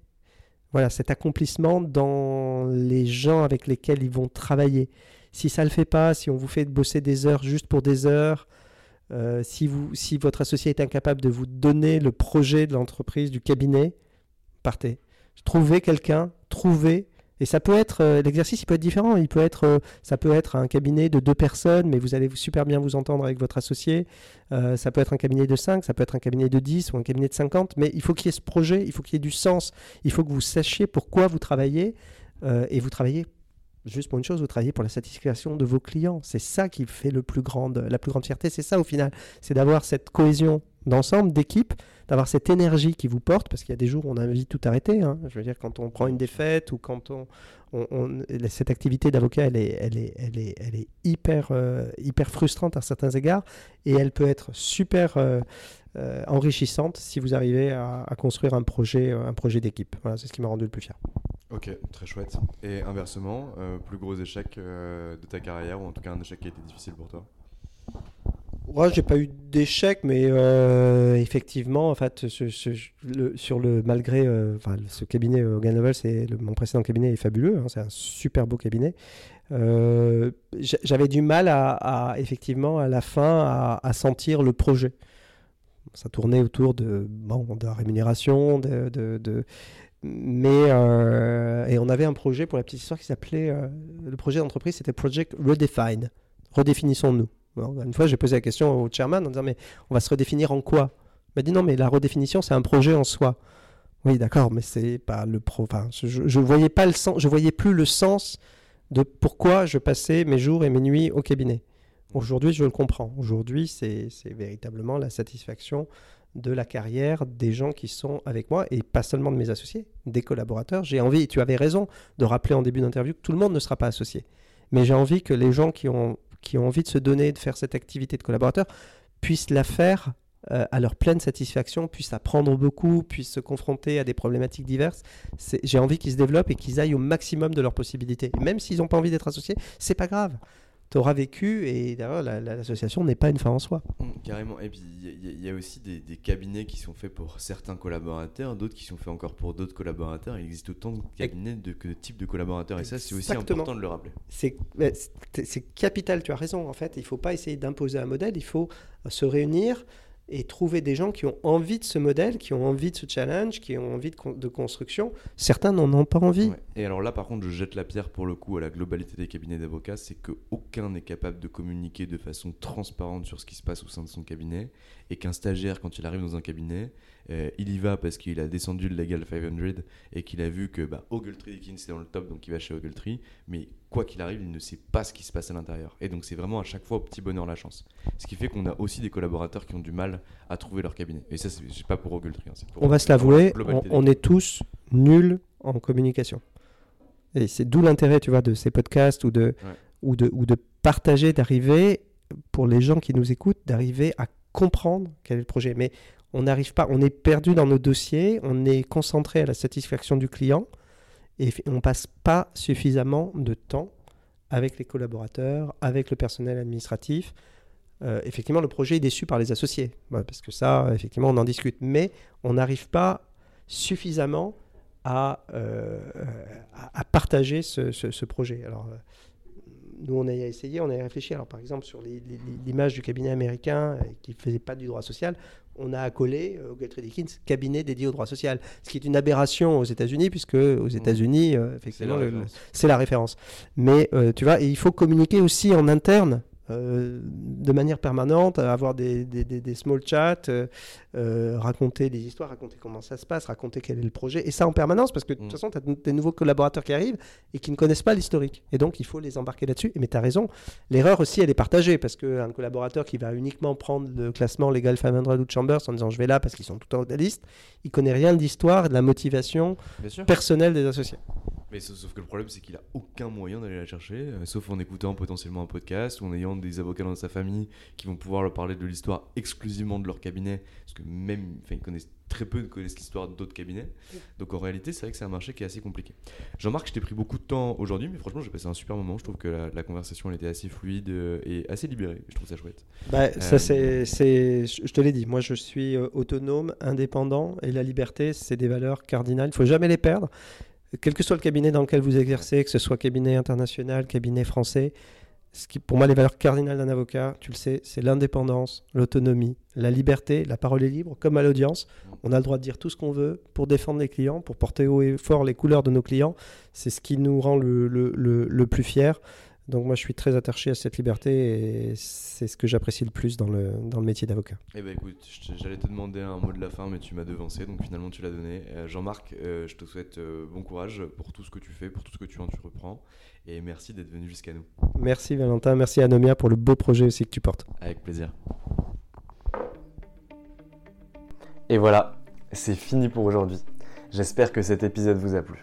voilà, cet accomplissement dans les gens avec lesquels ils vont travailler. Si ça ne le fait pas, si on vous fait bosser des heures juste pour des heures, euh, si, vous, si votre associé est incapable de vous donner le projet de l'entreprise, du cabinet, partez. Trouvez quelqu'un, trouvez et ça peut être, euh, l'exercice il peut être différent. Il peut être, euh, ça peut être un cabinet de deux personnes, mais vous allez super bien vous entendre avec votre associé. Ça peut être un cabinet de 5, ça peut être un cabinet de 10 ou un cabinet de 50. Mais il faut qu'il y ait ce projet, il faut qu'il y ait du sens. Il faut que vous sachiez pourquoi vous travaillez. et vous travaillez juste pour une chose, vous travaillez pour la satisfaction de vos clients. C'est ça qui fait le plus grande, la plus grande fierté. C'est ça au final. C'est d'avoir cette cohésion d'ensemble, d'équipe, d'avoir cette énergie qui vous porte, parce qu'il y a des jours où on a envie de tout arrêter. Hein. Je veux dire, quand on prend une défaite ou quand on, cette activité d'avocat, elle est, elle est, elle est, elle est hyper, euh, hyper frustrante à certains égards, et elle peut être super euh, euh, enrichissante si vous arrivez à, construire un projet, un projet d'équipe. Voilà, c'est ce qui m'a rendu le plus fier. Ok, très chouette. Et inversement, plus gros échec de ta carrière, ou en tout cas un échec qui a été difficile pour toi? Ouais, j'ai pas eu d'échec, mais euh, effectivement, en fait, sur le malgré, euh, ce cabinet Hogan Level, c'est mon précédent cabinet est fabuleux, hein, c'est un super beau cabinet. Euh, j'avais du mal à, effectivement à la fin à, sentir le projet. Ça tournait autour de bon, de la rémunération, de, de, mais et on avait un projet pour la petite histoire qui s'appelait le projet d'entreprise, c'était Project Redefine, redéfinissons-nous une fois, j'ai posé la question au chairman en disant Mais on va se redéfinir en quoi? Il m'a dit Non, mais la redéfinition, c'est un projet en soi. Oui, d'accord, mais c'est pas le pro. Enfin, je, je voyais pas le sens, je voyais plus le sens de pourquoi je passais mes jours et mes nuits au cabinet. Aujourd'hui, je le comprends. Aujourd'hui, c'est véritablement la satisfaction de la carrière des gens qui sont avec moi et pas seulement de mes associés, des collaborateurs. J'ai envie, tu avais raison de rappeler en début d'interview que tout le monde ne sera pas associé. Mais j'ai envie que les gens qui ont, qui ont envie de se donner, de faire cette activité de collaborateur, puissent la faire euh, à leur pleine satisfaction, puissent apprendre beaucoup, puissent se confronter à des problématiques diverses. J'ai envie qu'ils se développent et qu'ils aillent au maximum de leurs possibilités. même s'ils n'ont pas envie d'être associés, c'est pas grave tu auras vécu et d'ailleurs l'association n'est pas une fin en soi. Mmh, carrément. Et puis il y, a aussi des, cabinets qui sont faits pour certains collaborateurs, d'autres qui sont faits encore pour d'autres collaborateurs. Il existe autant de cabinets de, que de types de collaborateurs et ça c'est aussi important de le rappeler. C'est capital, tu as raison. En fait, il ne faut pas essayer d'imposer un modèle, il faut se réunir et trouver des gens qui ont envie de ce modèle, qui ont envie de ce challenge, qui ont envie de, construction. Certains n'en ont pas envie. Et alors là, par contre, je jette la pierre pour le coup à la globalité des cabinets d'avocats, c'est qu'aucun n'est capable de communiquer de façon transparente sur ce qui se passe au sein de son cabinet, et qu'un stagiaire, quand il arrive dans un cabinet, euh, il y va parce qu'il a descendu le Legal 500 et qu'il a vu que bah, Ogletree Dickens est dans le top, donc il va chez Ogletree, mais quoi qu'il arrive, il ne sait pas ce qui se passe à l'intérieur. Et donc c'est vraiment à chaque fois au petit bonheur la chance. Ce qui fait qu'on a aussi des collaborateurs qui ont du mal à trouver leur cabinet. Et ça, c'est pas pour Ogletree. Hein, on va se l'avouer, on, est tous nuls en communication. Et c'est d'où l'intérêt, tu vois, de ces podcasts ou de, ou de, ou de partager, d'arriver, pour les gens qui nous écoutent, d'arriver à comprendre quel est le projet. Mais on n'arrive pas, on est perdu dans nos dossiers, on est concentré à la satisfaction du client et on passe pas suffisamment de temps avec les collaborateurs, avec le personnel administratif. Euh, effectivement, le projet est déçu par les associés, parce que ça, effectivement, on en discute, mais on n'arrive pas suffisamment à, euh, partager ce, projet. Alors, euh, nous, on a essayé, on a réfléchi. Alors, par exemple, sur l'image du cabinet américain qui ne faisait pas du droit social, on a accolé euh, au Guthrie Dickens cabinet dédié au droit social, ce qui est une aberration aux États-Unis, puisque aux. États-Unis, euh, effectivement, c'est la, référence. Mais euh, tu vois, il faut communiquer aussi en interne euh, de manière permanente, avoir des, des, small chats, euh, euh, raconter des histoires, raconter comment ça se passe, raconter quel est le projet, et ça en permanence, parce que de toute mm. façon, tu as des nouveaux collaborateurs qui arrivent et qui ne connaissent pas l'historique. Et donc, il faut les embarquer là-dessus. Mais tu as raison, l'erreur aussi, elle est partagée, parce qu'un collaborateur qui va uniquement prendre le classement Legal 500 ou Chambers en disant je vais là parce qu'ils sont tout en haut de la liste, il connaît rien de l'histoire, de la motivation personnelle des associés. Mais sauf, que le problème, c'est qu'il a aucun moyen d'aller la chercher, sauf en écoutant potentiellement un podcast ou en ayant des avocats dans sa famille qui vont pouvoir leur parler de l'histoire exclusivement de leur cabinet, parce que même, enfin, ils connaissent très peu connaissent l'histoire d'autres cabinets. Donc en réalité, c'est vrai que c'est un marché qui est assez compliqué. Jean-Marc, je t'ai pris beaucoup de temps aujourd'hui, mais franchement, j'ai passé un super moment. Je trouve que la, conversation elle était assez fluide euh, et assez libérée. Je trouve ça chouette. Bah, ça, euh, c'est, je te l'ai dit, moi je suis euh, autonome, indépendant, et la liberté, c'est des valeurs cardinales. Il faut jamais les perdre quel que soit le cabinet dans lequel vous exercez, que ce soit cabinet international, cabinet français, ce qui, pour moi, les valeurs cardinales d'un avocat, tu le sais, c'est l'indépendance, l'autonomie, la liberté, la parole est libre, comme à l'audience. On a le droit de dire tout ce qu'on veut pour défendre les clients, pour porter haut et fort les couleurs de nos clients. C'est ce qui nous rend le, le, le, plus fiers. Donc moi, je suis très attaché à cette liberté et c'est ce que j'apprécie le plus dans le, dans le métier d'avocat. Eh ben écoute, j'allais te demander un mot de la fin, mais tu m'as devancé, donc finalement tu l'as donné. Euh, Jean-Marc, euh, je te souhaite euh, bon courage pour tout ce que tu fais, pour tout ce que tu entreprends, et merci d'être venu jusqu'à nous. Merci Valentin, merci Anomia pour le beau projet aussi que tu portes. Avec plaisir. Et voilà, c'est fini pour aujourd'hui. J'espère que cet épisode vous a plu.